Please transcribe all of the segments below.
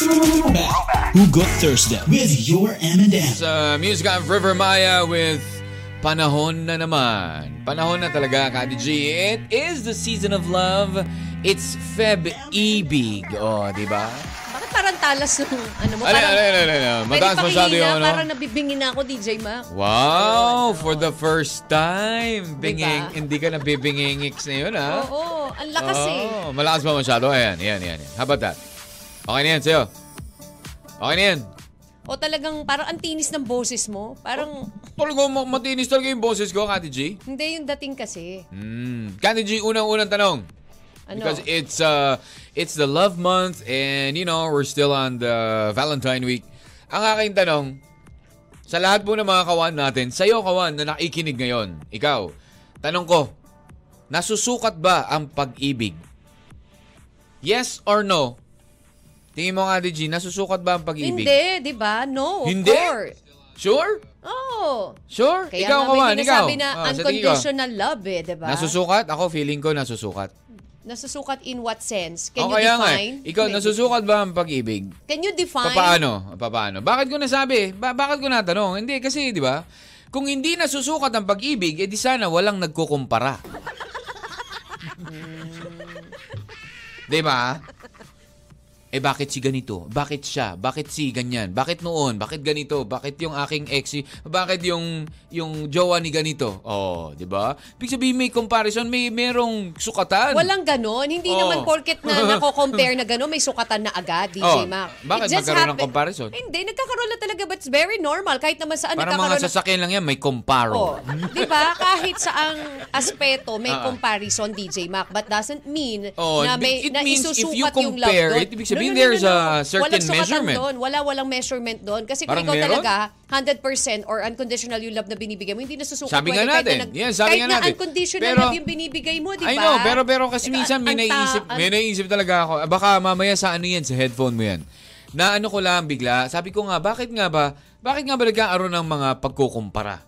Throwback. Hugot Thursday with your M&M. Sa Music of River Maya with Panahon na naman. Panahon na talaga, Kati G. It is the season of love. It's Feb Ibig. Oh, di ba? Bakit parang talas yung ano mo? Parang, alin, alin, alin. Pwede Mataas masyado yung ano. Parang nabibingin na ako, DJ Mac. Wow, for the first time. Diba? Binging, hindi ka nabibingingix na yun, ha? Oo, ang lakas eh. Oh, malakas ba masyado? Ayan, ayan, ayan. ayan. How about that? Okay na yan sa'yo. Okay na yan. O talagang parang ang tinis ng boses mo. Parang, Talaga, ma- matinis talaga yung boses ko, Kati G. hindi yung dating kasi. Hmm. Kati G, unang-unang tanong. Ano? Because it's uh it's the love month and you know, we're still on the Valentine week. Ang aking tanong, sa lahat po ng mga kawan natin, sa'yo kawan na nakikinig ngayon, ikaw, tanong ko, nasusukat ba ang pag-ibig? Yes or no? Tingin mo nga, G, nasusukat ba ang pag-ibig? Hindi, di ba? No, of Hindi? course. Sure? Oh. Sure? Kaya ikaw, nga may ikaw. na ko. unconditional love eh, di ba? Nasusukat? Ako, feeling ko nasusukat. Nasusukat in what sense? Can o you nga, define? eh. ikaw, May- nasusukat ba ang pag-ibig? Can you define? Papaano? Papaano? Bakit ko nasabi? Ba- bakit ko natanong? Hindi, kasi, di ba? Kung hindi nasusukat ang pag-ibig, edi sana walang nagkukumpara. di ba? Eh bakit si ganito? Bakit siya? Bakit si ganyan? Bakit noon? Bakit ganito? Bakit yung aking ex? Bakit yung yung jowa ni ganito? Oh, 'di ba? Ibig sabihin may comparison, may merong sukatan. Walang ganon. Hindi Oo. naman porket na nako-compare na ganon, may sukatan na agad, DJ Oh, Mac. bakit magkaroon ng comparison? Hindi, nagkakaroon na talaga but it's very normal. Kahit naman saan Para mga nagkakaroon ng- sasakyan lang yan, may comparo. Oh, 'di ba? Kahit sa ang aspeto may Ah. comparison DJ Mac, but doesn't mean Oh, na may it na means if you yung love compare doon. it, ibig sabihin there's a certain walang measurement. Doon. Wala walang measurement doon kasi kung Parang ikaw meron? talaga 100% or unconditional yung love na binibigay mo, hindi nasusukat Sabi mo. nga eh, natin. na nag- Yan, sabi kahit nga na natin. unconditional Pero- love yung binibigay mo, di ba? I know, pero pero kasi Ito, minsan may ang ta- naiisip, may naiisip talaga ako. Ah, Baka mamaya sa ano yan, sa headphone mo yan. Na ano ko lang bigla, sabi ko nga, bakit nga ba, bakit nga ba nagkaaroon ng mga pagkukumpara?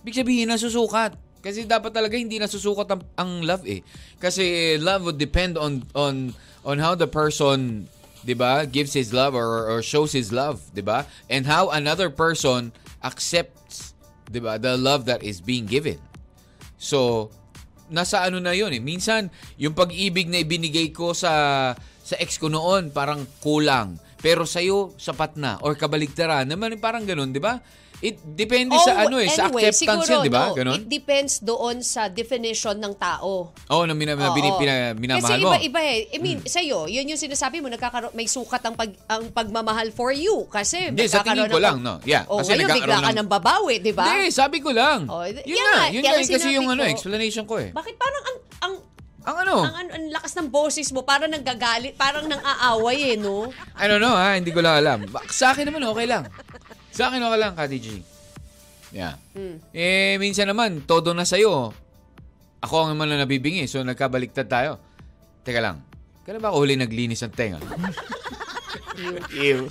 Big sabihin, nasusukat. Kasi dapat talaga hindi nasusukat ang, ang love eh. Kasi love would depend on on on how the person, 'di ba, gives his love or or shows his love, 'di ba? And how another person accepts, 'di ba, the love that is being given. So, nasa ano na yun eh. Minsan, yung pag-ibig na ibinigay ko sa sa ex ko noon, parang kulang. Pero sa'yo, sapat na. Or kabaligtaran. Naman parang ganun, di ba? It depende sa Oh, ano eh, sa anyway, acceptance siguro, yan, di ba? no, Ganun? It depends doon sa definition ng tao. Oo, na mina, Oo. bini, pina, minamahal Kasi mo. iba-iba eh. I mean, sa'yo, yun yung sinasabi mo, nagkakaroon, may sukat ang, pag, ang pagmamahal for you. Kasi Hindi, sa tingin ko ng- lang, no? Yeah, Oh, kasi ngayon, bigla ka ng- babawi, di ba? Hindi, sabi ko lang. Oh, yun nga, nga, yun nga, nga kasi yung ano, ko. explanation ko eh. Bakit parang ang, ang, Ang ano? ang, ang, ang lakas ng boses mo, parang nanggagalit, parang nang aaway eh, no? I don't know ha, hindi ko lang alam. Sa akin naman okay lang. Sa akin okay lang, Kati G. Yeah. Hmm. Eh, minsan naman, todo na sa'yo. Ako ang naman na nabibingi, so nagkabaliktad tayo. Teka lang, kailan ba ako huli naglinis ng tenga? Ew.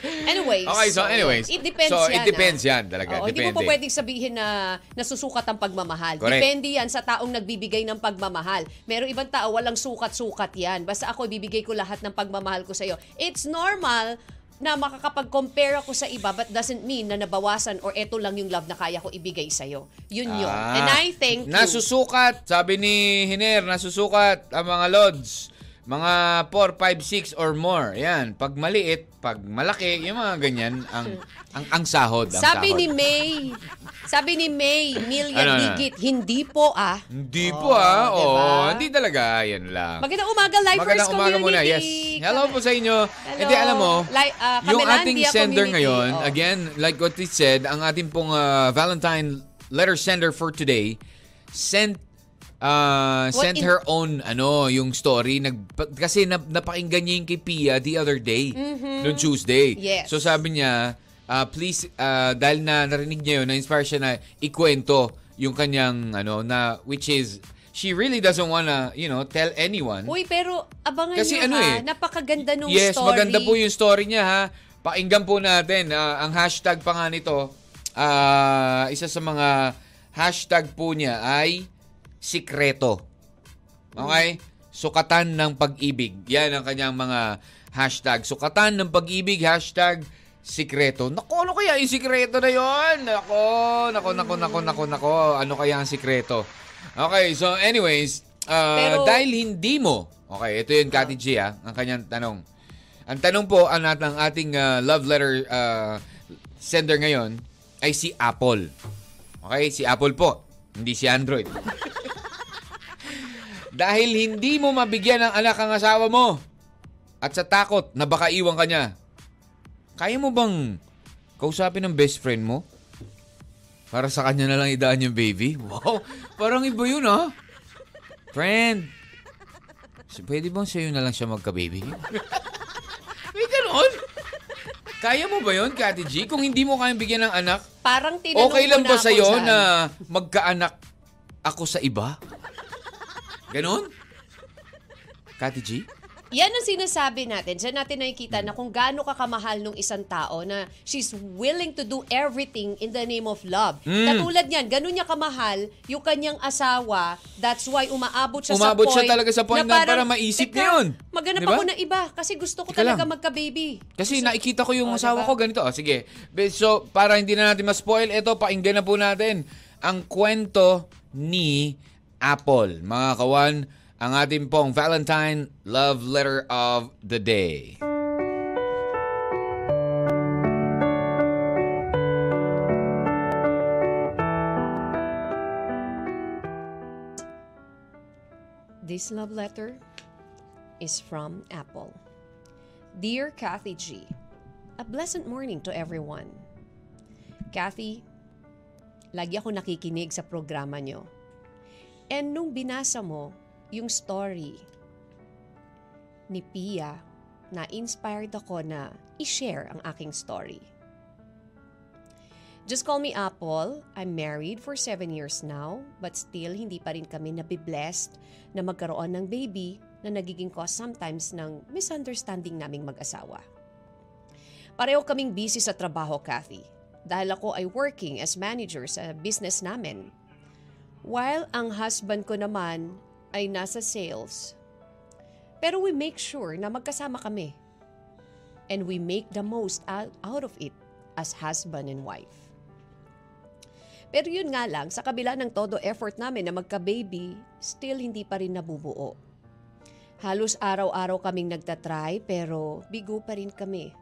Anyways. Okay, so anyways. It depends so, yan. it depends ah. yan talaga. Oo, hindi mo Depende. po pwedeng sabihin na nasusukat ang pagmamahal. Correct. Depende yan sa taong nagbibigay ng pagmamahal. Meron ibang tao, walang sukat-sukat yan. Basta ako, ibibigay ko lahat ng pagmamahal ko sa'yo. It's normal na makakapag-compare ako sa iba but doesn't mean na nabawasan or eto lang yung love na kaya ko ibigay sa'yo. Yun yun. Ah, And I thank you. Nasusukat, sabi ni Hiner, nasusukat ang mga lods. Mga 4, 5, 6 or more. Yan. Pag maliit, pag malaki, yung mga ganyan, ang ang, ang sahod. Ang Sabi sahod. ni May, sabi ni May, million Ano digit, hindi po ah. Hindi Oh, po ah. diba? Oo, hindi talaga. Yan lang. Magandang umaga, Lifers Magandang umaga Community. muna. Yes. Hello po sa inyo. Hello. Hindi, alam mo, Li- ah, yung ating sender community. ngayon, Oh. again, like what it said, ang ating pong ah, Valentine letter sender for today, sent uh, What sent in- her own ano yung story nag kasi nap, napakinggan niya yung kay Pia the other day noong Tuesday. Mm-hmm. Yes. So sabi niya, uh, please uh, dahil na narinig niya yun, na-inspire siya na ikwento yung kanyang ano na which is she really doesn't wanna, you know, tell anyone. Uy, pero abangan Kasi nyo ano ha, eh, napakaganda nung yes, story. maganda po yung story niya ha. Pakinggan po natin. Ah, ang hashtag pa nga nito, ah, isa sa mga hashtag po niya ay sikreto. Okay? Sukatan ng pag-ibig. Yan ang kanyang mga hashtag. Sukatan ng pag-ibig, hashtag sikreto. Nako, ano kaya yung sikreto na yon? Nako, nako, nako, nako, nako, nako. Ano kaya ang sikreto? Okay, so anyways, ah, Pero- dahil hindi mo, okay, ito yun, Kati G, ah, ang kanyang tanong. Ang tanong po, ang, ang ating ah, love letter ah, sender ngayon ay si Apple. Okay, si Apple po, hindi si Android. Dahil hindi mo mabigyan ng anak ang asawa mo at sa takot na baka iwan ka niya, kaya mo bang kausapin ng best friend mo? Para sa kanya na lang idaan yung baby? Wow, parang iba yun ha. Friend, so, pwede bang sa'yo na lang siya magka-baby? May ganon? Kaya mo ba yun, Kati G? Kung hindi mo kayang bigyan ng anak, Parang tinanong okay lang ba sa'yo na magkaanak ako sa iba? Ganon? Kati G? Yan ang sinasabi natin. Diyan natin nakikita na kung gaano ka kamahal nung isang tao na she's willing to do everything in the name of love. Mm. Katulad niyan, ganun niya kamahal yung kanyang asawa. That's why umaabot siya Umabot sa siya point. talaga sa point na para maisip "Teka, niya yun." Maghanap Di ba? ako ng iba kasi gusto ko talaga lang. magka-baby. Kasi Gusto- nakikita ko yung Oh, asawa diba? ko ganito. Oh, sige. So, para hindi na natin ma-spoil, ito, pakinggan na po natin ang kwento ni Apple. Mga kawan, ang ating pong Valentine Love Letter of the Day. This love letter is from Apple. Dear Kathy G, a pleasant morning to everyone. Kathy, lagi ako nakikinig sa programa nyo. And nung binasa mo yung story ni Pia, na-inspired ako na i-share ang aking story. Just call me Apple. I'm married for seven years now, but still hindi pa rin kami nabiblessed na magkaroon ng baby na nagiging cause sometimes ng misunderstanding naming mag-asawa. Pareho kaming busy sa trabaho, Kathy, dahil ako ay working as manager sa business namin. While ang husband ko naman ay nasa sales. Pero we make sure na magkasama kami. And we make the most out, of it as husband and wife. Pero yun nga lang, sa kabila ng todo effort namin na magka-baby, still hindi pa rin nabubuo. Halos araw-araw kaming nagtatry pero bigo pa rin kami.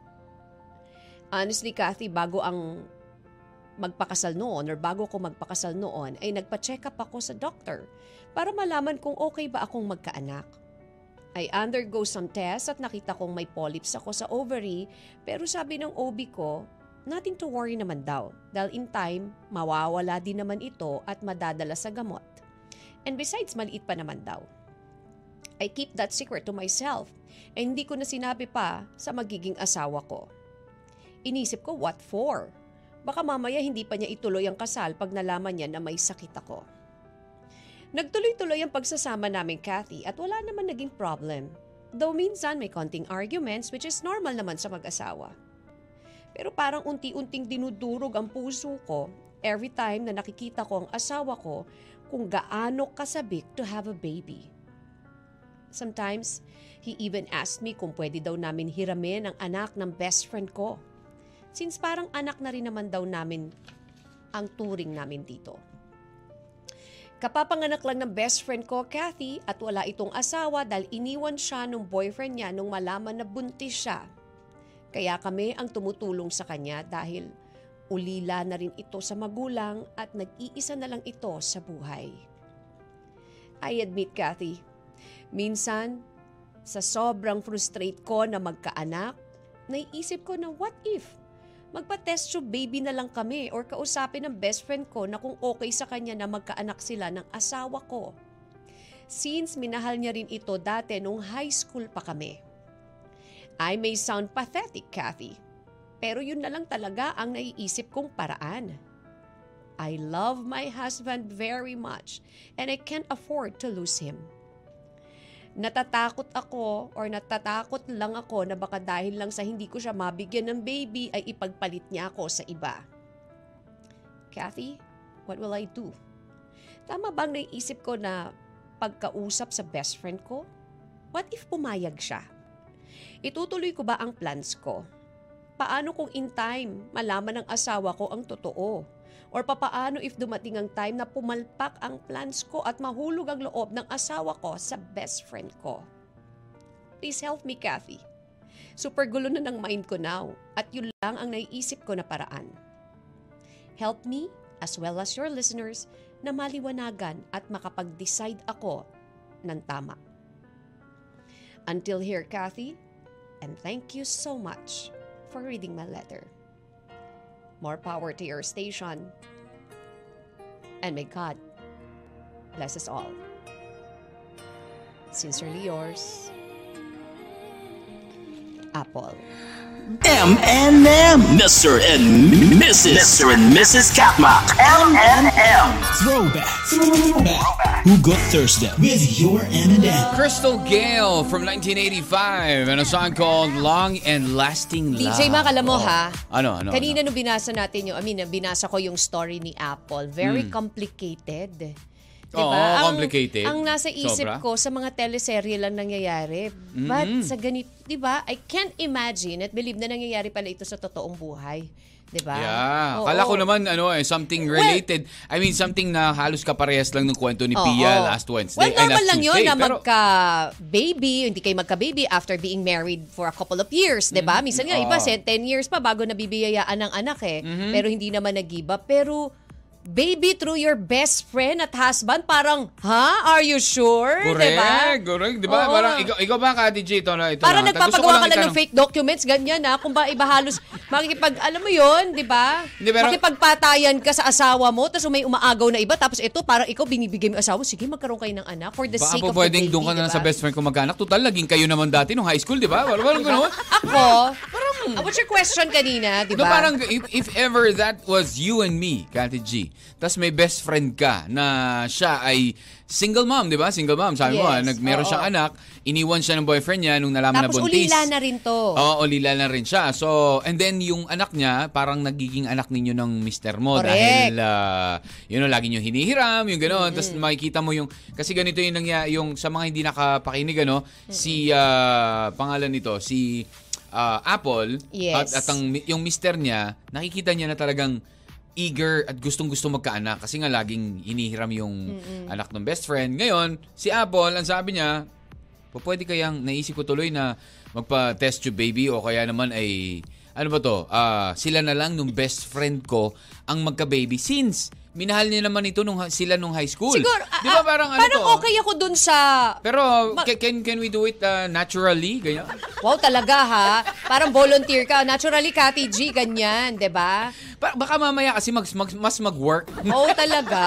Honestly, Kathy, bago ang magpakasal noon or bago ko magpakasal noon ay nagpa-check up ako sa doctor para malaman kung okay ba akong magkaanak. I undergo some tests at nakita kong may polyps ako sa ovary pero sabi ng OB ko, nothing to worry naman daw dahil in time, mawawala din naman ito at madadala sa gamot. And besides, maliit pa naman daw. I keep that secret to myself and hindi ko na sinabi pa sa magiging asawa ko. Inisip ko, what for? Baka mamaya hindi pa niya ituloy ang kasal pag nalaman niya na may sakit ako. Nagtuloy-tuloy ang pagsasama namin, Kathy, at wala naman naging problem. Though minsan may konting arguments which is normal naman sa mag-asawa. Pero parang unti-unting dinudurog ang puso ko every time na nakikita ko ang asawa ko kung gaano kasabik to have a baby. Sometimes, he even asked me kung pwede daw namin hiramin ang anak ng best friend ko. Since parang anak na rin naman daw namin ang turing namin dito. Kapapanganak lang ng best friend ko, Kathy, at wala itong asawa dahil iniwan siya nung boyfriend niya nung malaman na buntis siya. Kaya kami ang tumutulong sa kanya dahil ulila na rin ito sa magulang at nag-iisa na lang ito sa buhay. I admit, Kathy, minsan, sa sobrang frustrate ko na magkaanak, naiisip ko na what if magpa-test tube baby na lang kami or kausapin ng best friend ko na kung okay sa kanya na magkaanak sila ng asawa ko. since minahal niya rin ito dati nung high school pa kami. I may sound pathetic, Kathy, pero yun na lang talaga ang naiisip kong paraan. I love my husband very much and I can't afford to lose him. Natatakot ako or natatakot lang ako na baka dahil lang sa hindi ko siya mabigyan ng baby ay ipagpalit niya ako sa iba. Kathy, what will I do? Tama bang naisip ko na pagkausap sa best friend ko? What if pumayag siya? Itutuloy ko ba ang plans ko? Paano kung in time malaman ng asawa ko ang totoo? Or papaano if dumating ang time na pumalpak ang plans ko at mahulog ang loob ng asawa ko sa best friend ko? Please help me, Kathy. Super gulo na ng mind ko now at yun lang ang naiisip ko na paraan. Help me, as well as your listeners, na maliwanagan at makapag-decide ako ng tama. Until here, Kathy, and thank you so much for reading my letter. More power to your station. And may God bless us all. Sincerely yours, Apple. M&M. Mr. and Mrs. Mr. and Mrs. Katma. M&M. Throwback. Throwback. Who Got Thursday with your M&M. Crystal Gale from 1985 and a song called Long and Lasting Love. DJ Mac, alam mo Oh. ha? Ano, ano? Kanina ano? nung binasa natin yung, I mean, binasa ko yung story ni Apple. Very Hmm. complicated. Oo, Ang- complicated. Ang, nasa isip Sobra. ko sa mga teleserye lang nangyayari. But sa ganito, di ba? I can't imagine at believe na nangyayari pala ito sa totoong buhay. Di ba? Yeah. Oo. Kala ko naman ano eh something related. I mean something na halos kaparehas lang ng kwento ni Oo. Pia last Wednesday. Well, normal lang yun Tuesday. na Pero- magka-baby, hindi kayo magka-baby after being married for a couple of years, di ba? Minsan nga, iba, Mm-hmm. Oo. Mm-hmm. 10 years pa bago nabibiyayaan ng anak eh. Pero hindi naman nag-give up. Pero, baby through your best friend at husband, parang, ha? Are you sure? Correct, Di ba? correct. Di ba? Oo. Parang ikaw, ikaw ba, Kati J, ito na, ito Parang na. Nagpapagawa ka lang ng fake documents, ganyan na. Kung ba iba halos, makikipag, alam mo yon di ba? Hindi, pero- Makipagpatayan ka sa asawa mo, tapos may umaagaw na iba, tapos ito, parang ikaw binibigay mo yung asawa mo, sige, magkaroon kayo ng anak for the sake of the pwedeng baby, doon ka na lang sa best friend ko magkaanak. Total, naging kayo naman dati nung high school, di ba? Parang parang gano'n. Ako, Ah, what's your question kanina, di No, ba? parang if, if ever that was you and me, Kati G, tas may best friend ka na siya ay single mom, di ba? Single mom. Sabi mo, Yes, ah, nag, meron oo. siyang anak, iniwan siya ng boyfriend niya nung nalaman Tapos na buntis. ulila na rin to. Oo, ulila na rin siya. So, and then yung anak niya, parang nagiging anak ninyo ng mister mo Correct. dahil, uh, you know, lagi nyo hinihiram, yung gano'n. Tapos makikita mo yung, kasi ganito yung, nangya, yung sa mga hindi nakapakinig, ano, si, ah, pangalan nito, si ah, Apple, Yes. at, at ang, yung mister niya, nakikita niya na talagang eager at gustong-gusto magkaanak kasi nga laging hinihiram yung anak ng best friend. Ngayon, si Apple, ang sabi niya, po pwede kayang naisip ko tuloy na magpa-test tube baby o kaya naman ay ano ba to? Ah, sila na lang nung best friend ko ang magka-baby since minahal niya naman ito nung sila nung high school. Siguro, Di ba ah, parang ano parang to? okay ako dun sa... Pero Ma- ca- can can we do it uh, naturally? Ganyan. Wow, talaga ha? Parang volunteer ka. Naturally, Kati G, ganyan, di ba? Ba- baka mamaya kasi mag, mag- mas mag-work. Oo, talaga.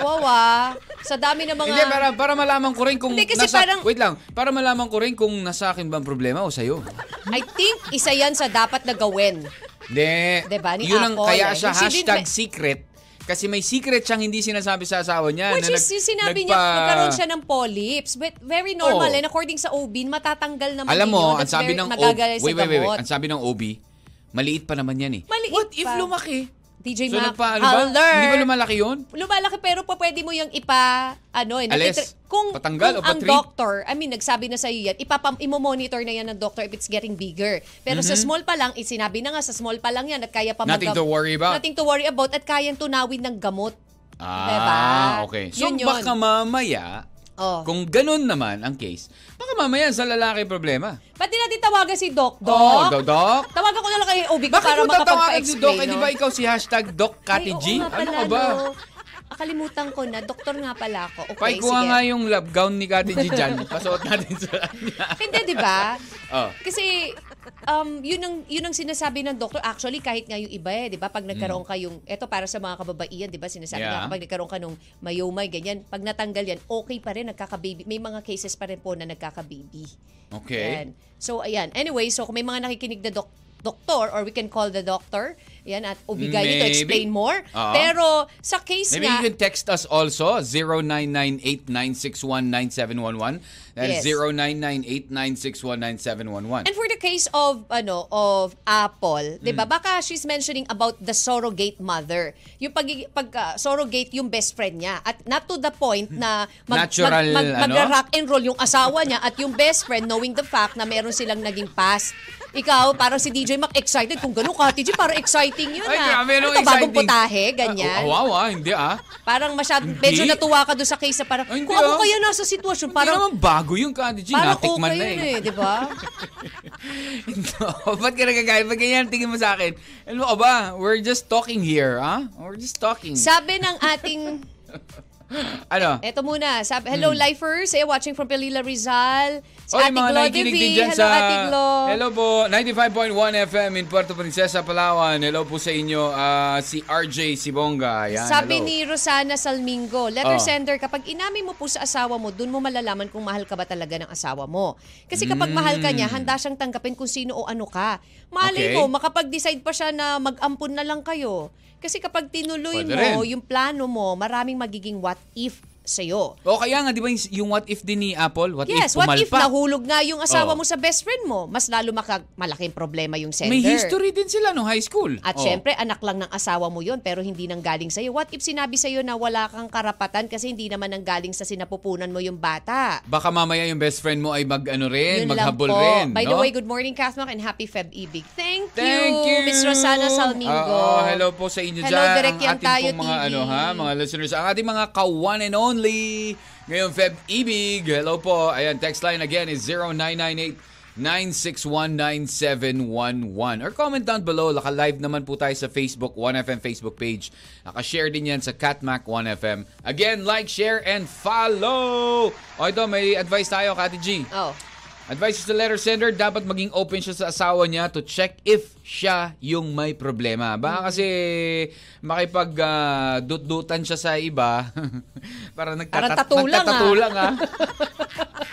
Wow, ah. Sa dami ng mga... Hindi, para, para malaman ko rin kung Hindi, kasi nasa, parang- wait lang, para malaman ko rin kung nasa akin ba ang problema o sa'yo. I think isa yan sa dapat na gawin. Hindi. Diba, ni Yun ang Apple, kaya eh. siya hashtag secret. Kasi may secret siyang hindi sinasabi sa asawa niya. Which na is, nag- sinabi nagpa- niya, magkaroon siya ng polyps. But very normal, Oo. and according sa OB, matatanggal naman Alam mo, yun. ang sabi ng OB, wait, wait, wait, wait, ang sabi ng OB, maliit pa naman yan eh. Maliit What if pa. lumaki? DJ So Mac, nagpa, ano ba? Hindi ba lumalaki yun? Lumalaki pero pa pwede mo yung ipa ano eh Alis? Kung Patanggal kung ang doctor I mean nagsabi na sa iyo yan ipapam imo-monitor na yan ng doctor if it's getting bigger pero sa small pa lang isinabi na nga sa small pa lang yan at kaya pa Mm-hmm. Nothing mag- to worry about. nothing to worry about at kayang tunawin ng gamot Ah, Diba? okay. So Yun yun. baka mamaya, oh kung ganun naman ang case, baka mamaya sa lalaki problema. Ba't di natin tawagan si Doc Doc Oh, Doc, Doc. tawagan ko na lang kay OB ko Bakit para mo tatawagan si makapagpa-explain Doc? Eh, di no? ba ikaw si hashtag Doc Kati G? Ano ka ba? No. Akalimutan ko na, doktor nga pala ako. Okay, Paikuha sige. nga yung love gown ni Kati G dyan. Pasuot natin sa kanya. Hindi, di ba? Oh. Kasi um, yun ang, yun ang sinasabi ng doktor. Actually, kahit nga yung iba eh, di ba? Pag nagkaroon Mm. ka yung, eto para sa mga kababaihan, di ba? Sinasabi Yeah. nga, kapag nagkaroon ka nung mayomay, ganyan, pag natanggal yan, okay pa rin, nagkaka-baby. May mga cases pa rin po na nagkaka-baby. Okay. Yan. So, ayan. Anyway, so kung may mga nakikinig na dok- doktor or we can call the doctor, yan, at ubigay Maybe. explain more. Oo. Pero sa case Maybe nga, you can text us also 0998-961-9711. That's Yes. 0998-961-9711. And for the case of ano of Apple, 'di Mm. ba? Baka she's mentioning about the surrogate mother. Yung pag, pag uh, surrogate yung best friend niya at not to the point na Natural, mag, ano? rock and roll yung asawa niya at yung best friend knowing the fact na meron silang naging past. Ikaw, parang si DJ Mac excited. Kung gano'n ka, DJ, parang exciting yun Ay, ah. grabe, ano no, to, bagong exciting. putahe, ganyan. Ah, wow, ah, hindi ah. Parang masyad, Hindi. medyo natuwa ka doon sa case na parang, Ay, hindi kung ako ah. kaya nasa sitwasyon, Hindi parang, naman bago yung parang Natikman na yun eh. eh, di ba? no, ba't ka nagagalit? Ba't ganyan tingin mo sa akin? Ano ba? We're just talking here, ha? We're just talking. Sabi ng ating ano? Eto muna. Sabi, hello, lifers. Eh, watching from Pelila Rizal. Si Oy, Ate mga Glo din dyan Hello, sa... Ate Glo. Hello po, 95.1 FM in Puerto Princesa, Palawan. Hello po sa inyo, ah, si RJ Sibonga. Yan, Sabi hello. ni Rosana Salmingo, letter Oh. sender, kapag inamin mo po sa asawa mo, dun mo malalaman kung mahal ka ba talaga ng asawa mo. Kasi kapag mahal ka niya, handa siyang tanggapin kung sino o ano ka. Malay Hmm. Okay. mo, makapag-decide pa siya na mag-ampun na lang kayo. Kasi kapag tinuloy Pwede mo rin. yung plano mo, maraming magiging what if sa'yo. O kaya nga, di ba yung, what if din ni Apple? What Yes, if what if nahulog nga yung asawa Oh. mo sa best friend mo? Mas lalo maka, malaking problema yung sender. May history din sila no high school. At Oh. syempre, anak lang ng asawa mo yon pero hindi nang galing sa'yo. What if sinabi sa'yo na wala kang karapatan kasi hindi naman nang galing sa sinapupunan mo yung bata? Baka mamaya yung best friend mo ay mag ano rin, Yun maghabol rin. By the no? way, good morning, Kathmak, and happy Feb Ibig. Thank, Thank you. Miss Rosana Salmingo. Oo, hello po sa inyo Hello, dyan. Direk ang Yan Tayo mga TV. ano ha, mga listeners, ang ating mga ka-one and only. Ngayon, Feb Ibig. Hello po. Ayan, text line again is 0998 9619711 or comment down below. Naka-live naman po tayo sa Facebook 1FM Facebook page. Naka-share din yan sa Catmac 1FM. Again, like, share, and follow! O ito, may advice tayo, Kati G. Oh. Advice sa letter sender, dapat maging open siya sa asawa niya to check if siya yung may problema. Baka kasi makipag ah, dut-dutan siya sa iba. para nagtatat- Parang tattoo lang, ah.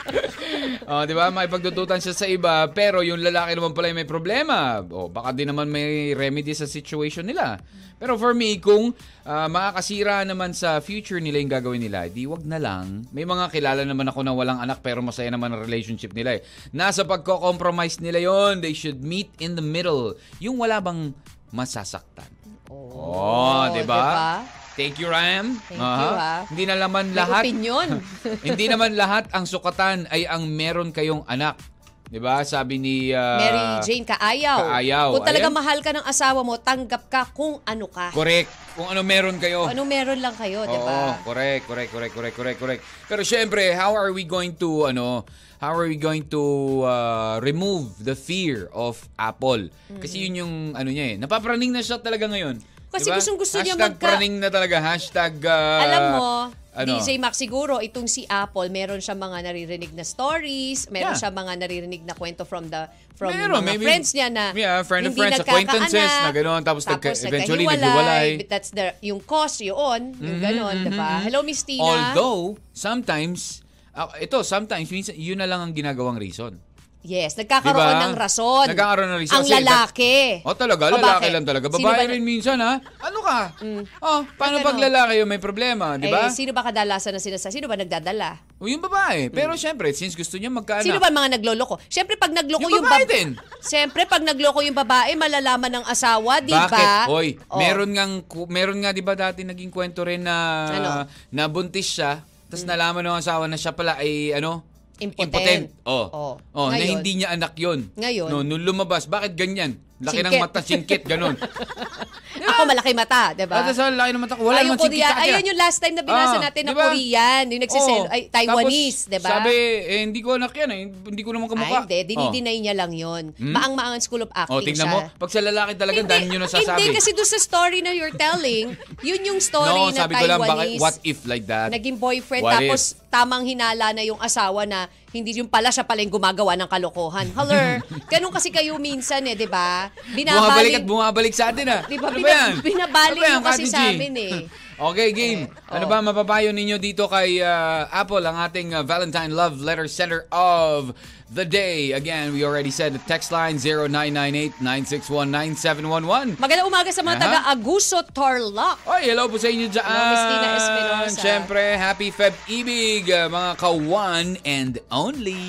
oh, di ba? Makipagdututan siya sa iba, pero yung lalaki naman pala yung may problema. O, baka din naman may remedy sa situation nila. Pero for me, kung ah, makakasira naman sa future nila yung gagawin nila, di wag na lang. May mga kilala naman ako na walang anak pero masaya naman ang relationship nila eh. Nasa pagko-compromise nila yon They should meet in the middle. Yung wala bang masasaktan. Oh, di ba? diba? Thank you, Ram. Thank you, ha. Hindi na naman lahat. opinion. hindi naman lahat ang sukatan ay ang meron kayong anak. 'Di ba? Sabi ni ah, Mary Jane, kaayaw. Kaayaw. Kung talaga Ayan. mahal ka ng asawa mo, tanggap ka kung ano ka. Correct. Kung ano meron kayo. Kung ano meron lang kayo, di Oo, ba? correct, correct, correct, correct, correct, correct. Pero syempre, how are we going to ano, how are we going to uh, remove the fear of Apple? Kasi yun yung ano niya eh. Napapraning na siya talaga ngayon. Kasi Diba? gustong-gusto niya Hashtag magka- praning na talaga. Hashtag uh, Alam mo, ano? DJ Max siguro, itong si Apple, meron siya mga naririnig na stories, meron Yeah. siya mga naririnig na kwento from the from Meron, mga maybe- friends niya na Yeah, friend of hindi friends, acquaintances na gano'n, tapos nagka- eventually naghiwalay. That's the, yung cause yun, yung gano'n, di ba? Hello, Miss Tina. Mm-hmm, Although, sometimes, ah, ito, sometimes, yun na lang ang ginagawang reason. Yes, nagkakaroon Diba? ng rason. Nagkakaroon ng reason. Ang Kasi- lalaki. O talaga, O, lalaki bakit? lang talaga. Babae ba- Mm. rin minsan ha. Ano ka? Oh, paano Ano? pag lalaki yung may problema, di ba? Eh, sino ba kadalasan na sinasabi? Sino ba nagdadala? o yung babae. Pero syempre, since gusto niya magkaanak. Sino ba mga nagloloko? Siyempre, pag nagloko Yung yung, babae bab- din. Siyempre, pag nagloko yung babae, malalaman ng asawa, di ba? Bakit? Hoy, Oh. meron ngang ku- meron nga 'di ba dati naging kwento rin na Ano? nabuntis siya, tapos nalaman ng asawa na siya pala ay ano? Impotent. Oh. Oh. Oh, na hindi niya anak 'yon. Ngayon? No, nung lumabas, bakit ganyan? Laki ng Singkit. mata, singkit, ganun. Ako malaki mata, di ba? At sa laki ng mata ko, wala Ay, yung naman singkit sa ayun yung last time na binasa Ah, natin na di ba? Korean, yung nagsisel, Oo. ay, Taiwanese, di ba? Sabi, eh, hindi ko anak yan eh. Hindi ko naman Ay, kamukha. hindi, dinideny niya lang yun. Maang-maangan school of Oh, acting tingnan siya. mo. Pag sa lalaki talaga, dahil nyo nasasabi. Hindi, kasi doon sa story na you're telling, yun yung story no, na sabi ko lang, bakit, Taiwanese. what if like that? naging boyfriend What tapos tamang hinala na yung asawa na Hindi yung pala siya pala yung gumagawa ng kalokohan. Hello, ganun kasi kayo minsan eh, di ba? Bumabalik at bumabalik sa atin ah. Di ba, Ano bina- yan? binabalik Ano ba yan, kasi Kati G? sa amin eh. Okay, game. Eh, Ano oh. ba mapapayo ninyo dito kay ah, Apple, ang ating ah, Valentine Love Letter Center of the day? Again, we already said the text line 0998-961-9711. Magandang umaga sa mga Aha. taga Aguso Tarlac. Oy, hello po sa inyo dyan. Hello, Miss Tina Espinosa. Siyempre, happy Feb Ibig, uh, mga ka-one and only.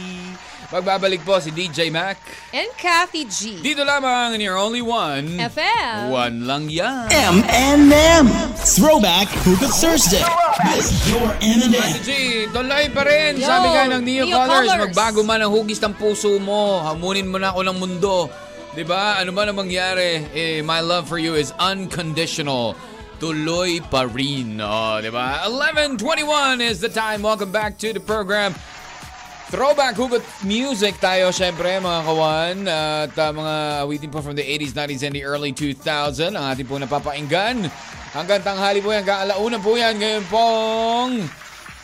Magbabalik po si DJ Mac. And Kathy G. Dito lamang in your only one. FM. One lang yan. M&M. Throwback Hookah Thursday with your M&M. G, tuloy pa rin. Yo, Sabi nga ng Neo, Neo Colors, Colors. magbago man ang hugis ng puso mo. Hamunin mo na ako ng mundo. 'Di ba? Ano man ang mangyari, eh, my love for you is unconditional. Tuloy pa rin. Oh, 'di ba? 11:21 is the time. Welcome back to the program. Throwback hugot music tayo, syempre, mga kawan. At uh, mga awitin po from the 80s, 90s, and the early 2000. Ang ating po napapainggan. Hanggang tanghali po yan, kaalauna po yan. Ngayon pong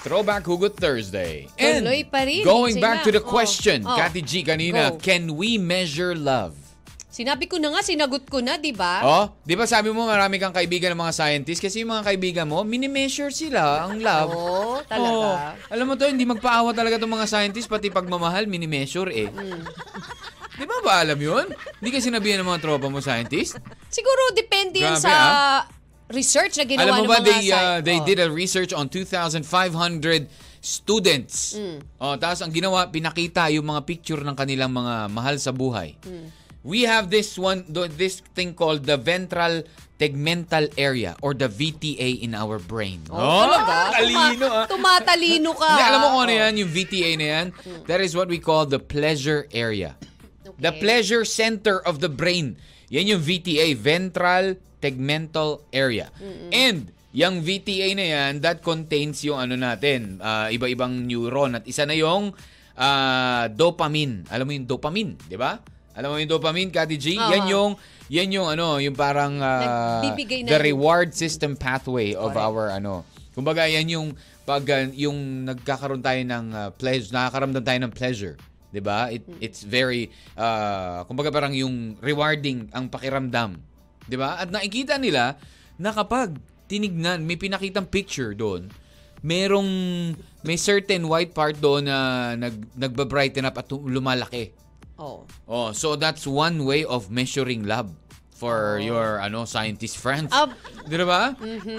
Throwback Hugot Thursday. And Tuloy pa rin, going back to the Mac. Oh, question, oh. Kati G kanina, Go. can we measure love? Sinabi ko na nga, sinagot ko na, di ba? Oh, di ba sabi mo marami kang kaibigan ng mga scientists kasi yung mga kaibigan mo, minimeasure sila ang love. Oo, talaga. Oo. Alam mo to, hindi magpaawa talaga itong mga scientists, pati pagmamahal, minimeasure eh. Hmm. Di ba ba alam yun? Hindi ka sinabihan ng mga tropa mo scientist? Siguro depende yan Grabe, sa ah. research na ginawa alam mo ng ba, mga they, uh, they Oh. did a research on 2,500 students. Hmm. Oh, tapos ang ginawa, pinakita yung mga picture ng kanilang mga mahal sa buhay. Hmm. We have this one, this thing called the ventral tegmental area or the VTA in our brain. Oh, talaga? Talino ah. Tuma- tumatalino ka. Hindi, alam mo kung ano Oh. yan, yung VTA na yan? That is what we call the pleasure area. The Okay. pleasure center of the brain. Yan yung VTA, ventral tegmental area. And yung VTA na yan, that contains yung ano natin, ah, iba-ibang neuron. At isa na yung ah, dopamine. Alam mo yung dopamine, di ba? Alam mo yung dopamine, Kati G? Oo. Yan yung yan yung ano, yung parang Nagbibigay the reward system pathway of Correct. our ano. Kumbaga yan yung pag uh, yung nagkakaroon tayo ng uh, pleasure, nakakaramdam tayo ng pleasure, 'di ba? It, it's very uh, kumbaga parang yung rewarding ang pakiramdam, 'di ba? At nakikita nila na kapag tinignan, may pinakitang picture doon, merong may certain white part doon na nag nagba-brighten up at lumalaki. Oh. Oh, so that's one way of measuring love for your ano scientist friends. Ab- 'Di ba?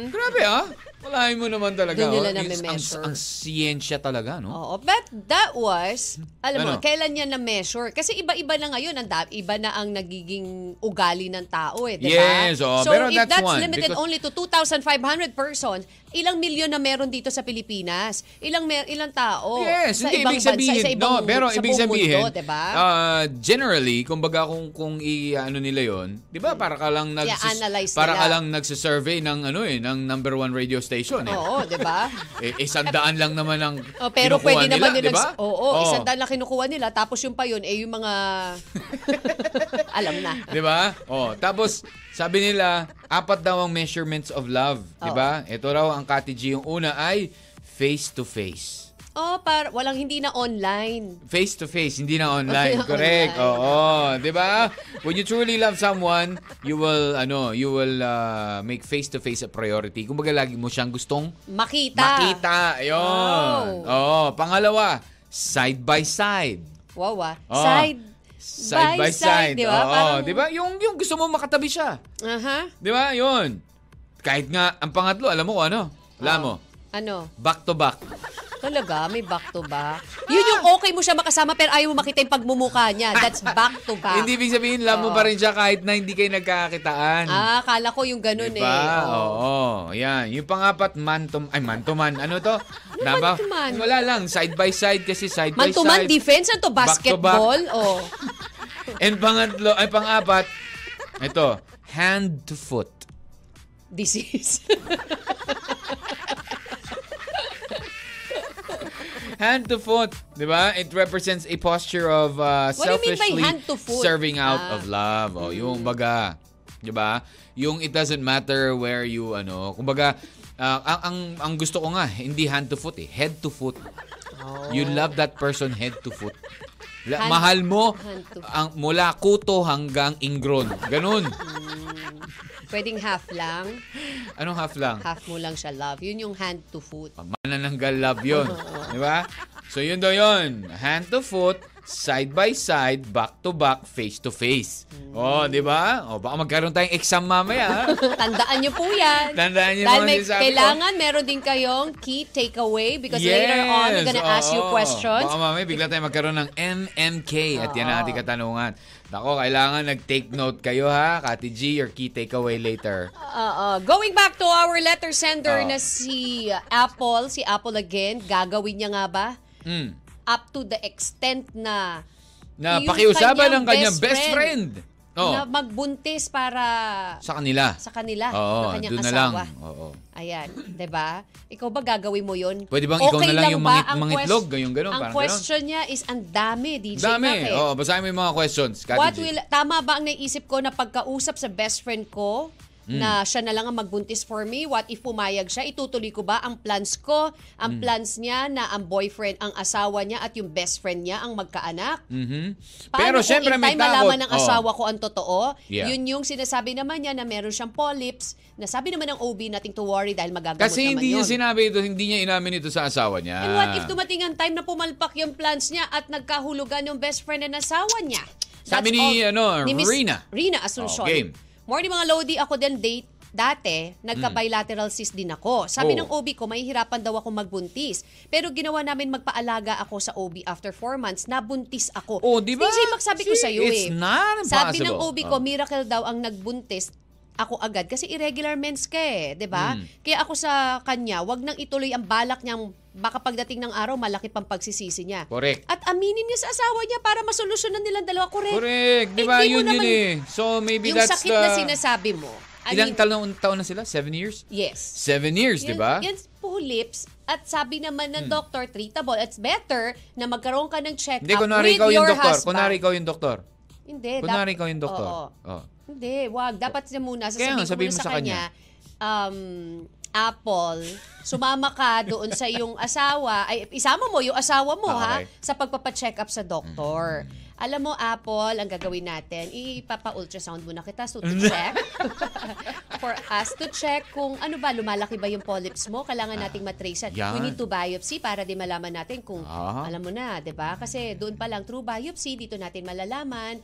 Grabe ah. Walahin mo naman talaga. Doon nila oh. Ang, ang siyensya talaga, no? Oo. But that was, alam mo, Ano? kailan niya na-measure? Kasi iba-iba na ngayon, ang iba na ang nagiging ugali ng tao eh, di ba? Yes, oo. So Pero if that's that's, one, limited only to 2,500 persons, ilang milyon na meron dito sa Pilipinas? Ilang mer ilang tao? Yes, sa hindi ibang ibig sabihin, bansa, sa ibang, no, pero sa ibig sabihin, mundo, di ba? uh, generally, kumbaga kung kung i ano nila 'yon, 'di ba? Para ka lang nag para ka lang nagse-survey ng ano eh, ng number one radio station eh. Oo, di ba? Eh, isang daan lang naman ang Oh, pero kinukuha pwede naman nila, di ba? oo, Oo. isang daan lang kinukuha nila, tapos yung pa yun, eh yung mga, alam na. 'Di ba? Oh, tapos sabi nila, apat daw ang measurements of love, 'di ba? Ito raw ang Kati G, yung una ay face to face. Oh, par walang hindi na online. Face to face, hindi na online. Online. Correct. Oo, 'di ba? When you truly love someone, you will ano, you will uh, make face to face a priority. Kumbaga lagi mo siyang gustong Makita. makita. Ayun. Oh. Oo, pangalawa, side by side. Wow, ah. Oh. Side, Side by side. di ba? Oo, Parang- 'di ba? Yung yung gusto mo makatabi siya. Aha. 'Di ba? 'Yun. Kahit nga ang pangatlo, alam mo kung ano? Alam mo, Ano? back to back. Talaga, may back to back. Yun yung okay mo siya makasama pero ayaw mo makita yung pagmumukha niya. That's back to back. Hindi ibig sabihin, love mo Oo. pa rin siya kahit na hindi kayo nagkakakitaan. Ah, kala ko yung ganun diba? eh. Oo. Oo. Yan. Yung pangapat, man to, ay, man to man. Ano to? Ano man to man? Wala lang. Side by side kasi side Man by to man side. defense, ano to? Back to back. Basketball? Oh. And pangatlo, ay pangapat, ito, hand to foot. Disease. Hand to foot, di ba? It represents a posture of uh, selfishly serving out Ah. of love. O, yung baga, di ba? Yung it doesn't matter where you, ano, kumbaga, ah, ang, ang, ang gusto ko nga, hindi hand to foot eh, head to foot. You love that person head to foot. La- Hand- mahal mo ang mula kuto hanggang ingron. Ganun. Pwedeng half lang. Anong half lang? Half mo lang siya love. Yun yung hand to foot. Manananggal love yun. Di ba? So yun daw yun. Hand to foot, side by side, back to back, face to face. Oh, di ba? Oh, baka magkaroon tayong exam mamaya. Tandaan niyo po yan. Tandaan niyo Dahil may sinasabi ko. kailangan meron din kayong key takeaway because later on, we're gonna ask you questions. Baka mamaya bigla tayo magkaroon ng MMK at yan ang ating katanungan. Nako, kailangan nag-take note kayo ha, Kati G, your key takeaway later. Uh, going back to our letter sender Oh. na si Apple, si Apple again, gagawin niya nga ba? Mm. Up to the extent na Na yung pakiusapan ng kanyang best friend. Oh, na magbuntis para sa kanila. sa kanila, Oo, ng kanyang doon na lang. asawa. Oo. Ayan, 'di ba? Ikaw ba gagawin mo 'yon? Pwede bang ikaw na lang yung ba mangit- ang mangitlog? Yung ganun, Ang question niya is ang dami, DJ Dami. Oo, basahin mo yung mga questions, Kati What will tama ba ang naisip ko na pagkausap sa best friend ko Na siya na lang ang magbuntis for me? What if pumayag siya? Itutuloy ko ba ang plans ko? Ang Hmm. plans niya na ang boyfriend, ang asawa niya at yung best friend niya ang magkaanak? Mhm. Paano Pero syempre may takot. malaman ng asawa ko ang totoo? Yeah. Yun yung sinasabi naman niya na meron siyang polyps, na sabi naman ng OB nothing to worry dahil magagamot Kasi naman hindi yun. niya sinabi ito, hindi niya inamin ito sa asawa niya. And what if dumating ang time na pumalpak yung plans niya at nagkahulugan yung best friend na asawa niya? Sabi ni, ano, ni Miss Rina. Rina Asuncion. Oh, game. Morning mga Lodi, ako din date dati, nagka-bilateral cyst din ako. Sabi Oh. ng OB ko, mahihirapan daw ako magbuntis. Pero ginawa namin magpaalaga ako sa OB after four months, nabuntis ako. Oh, di ba? DJ, magsabi ko See, sa iyo it's eh. not Sabi ng impossible. OB ko, Oh. miracle daw ang nagbuntis ako agad kasi irregular mens ka eh, 'di ba? Mm. Kaya ako sa kanya, wag nang ituloy ang balak niyang baka pagdating ng araw malaki pang pagsisisi niya. Correct. At aminin niya sa asawa niya para masolusyonan nilang dalawa. Correct. Correct. Di Eh, ba? mo Yun yun eh. So maybe yung that's sakit the... na sinasabi mo. I Ilang mean, taon, taon na sila? Seven years? Yes. Seven years, di ba? Yan, yan po lips. At sabi naman Hmm. ng doctor, treatable. It's better na magkaroon ka ng check-up Hindi, kunwari with ikaw yung your doktor. husband. Kunwari ikaw yung doktor. Hindi. Kunwari ikaw yung doktor. Oo. Oh. Hindi, wag. Dapat niya muna. Kaya Sasabihin sabihin mo mo sa sa kanya, um, Apple, sumama ka doon sa iyong asawa, ay isama mo yung asawa mo Ah, ha, okay. sa pagpapa-check up sa doktor. Alam mo, Apple, ang gagawin natin, ipapa-ultrasound muna kita so to check. For us to check kung ano ba, lumalaki ba yung polyps mo, kailangan nating matrace. Yan. We need to biopsy para di malaman natin kung, Ah. alam mo na, di ba? Kasi doon pa lang, through biopsy, dito natin malalaman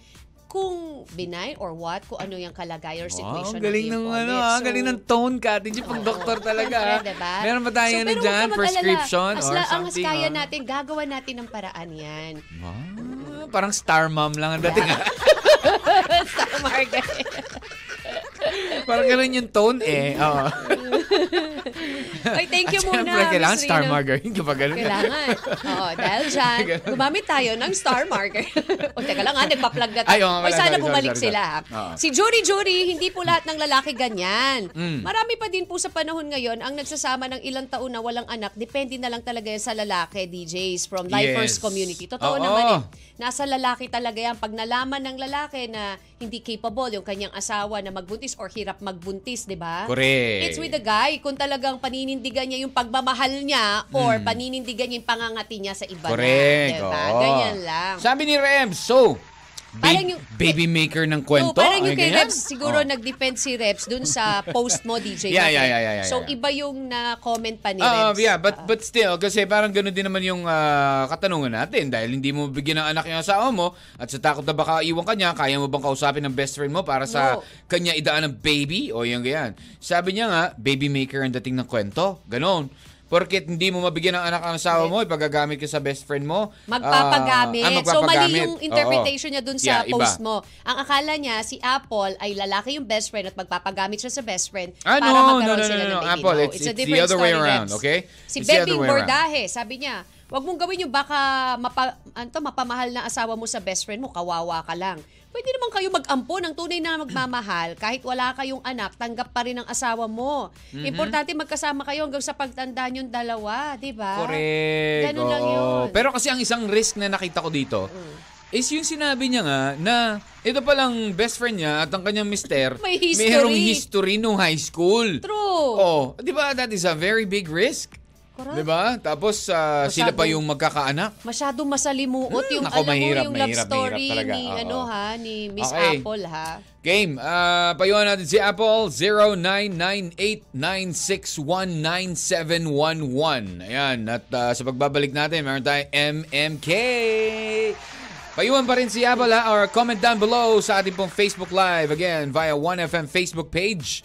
kung benign or what, kung ano yung kalagayan or Wow, situation ang galing ng iyong ano, ah, So, galing ng tone ka. Hindi pang doktor talaga. ah. Siyempre, diba? Meron ba tayong ano pero dyan, prescription As or la- Ang something? kaya ah? natin, gagawa natin ng paraan yan. Ah, parang star mom lang ang dating. ah. parang ganun yung tone eh. Oo. Ay, thank you At muna, syempre, kailangan star Rina. margarine kapag ganun. Kailangan. Oo, dahil dyan, gumamit tayo ng star marker. o, teka lang ha, nagpa-plug na Ay, tayo. pala, sana sorry, bumalik sorry, sila. sorry. Si Jury Jury, hindi po lahat ng lalaki ganyan. Mm. Marami pa din po sa panahon ngayon ang nagsasama ng ilang taon na walang anak. Depende na lang talaga yan sa lalaki, DJs, from Lifers Yes. Community. Totoo Oo. naman eh. Nasa lalaki talaga yan. Pag nalaman ng lalaki na hindi capable yung kanyang asawa na magbuntis or hirap magbuntis, di ba? Correct. It's with the guy. Kung talagang paninindigan niya yung pagmamahal niya or paninindigan niya yung pangangati niya sa iba. Correct. na. Diba? oo. Ganyan lang. Sabi ni Rem, so, Parang baby, yung- baby maker ng kwento? So, parang yung Ay, kay ganyan? Reps, siguro Oh. nag-defend si Reps dun sa post mo, DJ. Yeah, yeah, yeah, yeah, yeah, So, yeah. iba yung na-comment pa ni Ah, Reps. yeah, but Ah. but still kasi parang ganoon din naman yung ah, katanungan natin dahil hindi mo bigyan ng anak yung asawa mo at sa takot na baka iwan kanya, kaya mo bang kausapin ng best friend mo para sa No. kanya idaan ng baby o yung ganyan. Sabi niya nga, baby maker ang dating ng kwento. Ganon. Porket hindi mo mabigyan ng anak ang asawa mo, ipagagamit ka sa best friend mo. Magpapagamit. Ah, ah, so, mali yung interpretation Oo. niya dun sa Yeah, iba. post mo. Ang akala niya, si Apple ay lalaki yung best friend at magpapagamit siya sa best friend Ah, para no, no, magkaroon no, sila no, ng no. baby. Apple, No, it's- a it's the different other way around, Reps. okay? Si It's around. Bordahe, sabi niya, wag mong gawin yung baka mapa, anto, mapamahal na asawa mo sa best friend mo, kawawa ka lang. Pwede naman kayo mag-ampo ng tunay na magmamahal. Kahit wala kayong anak, tanggap pa rin ang asawa mo. Mm-hmm. Importante magkasama kayo hanggang sa pagtanda yung dalawa, di ba? Correct. Ganun lang yun. Mm. Pero kasi ang isang risk na nakita ko dito is yung sinabi niya nga na ito palang best friend niya at ang kanyang mister May history. mayroong history nung high school. True. Oh, di ba that is a very big risk? Correct. 'Di ba? Tapos ah, sila pa yung magkakaanak. Masyado masalimuot Hmm, yung ako, alam mahirap, mo yung love mahirap, story mahirap talaga. ni Oo. ano ha ni Miss Okay. Apple ha. Game, ah payuhan natin si Apple 099896197111. Ayan, at ah, sa pagbabalik natin, meron tayong MMK. Payuhan pa rin si Apple ha, or comment down below sa ating pong Facebook Live. Again, via 1FM Facebook page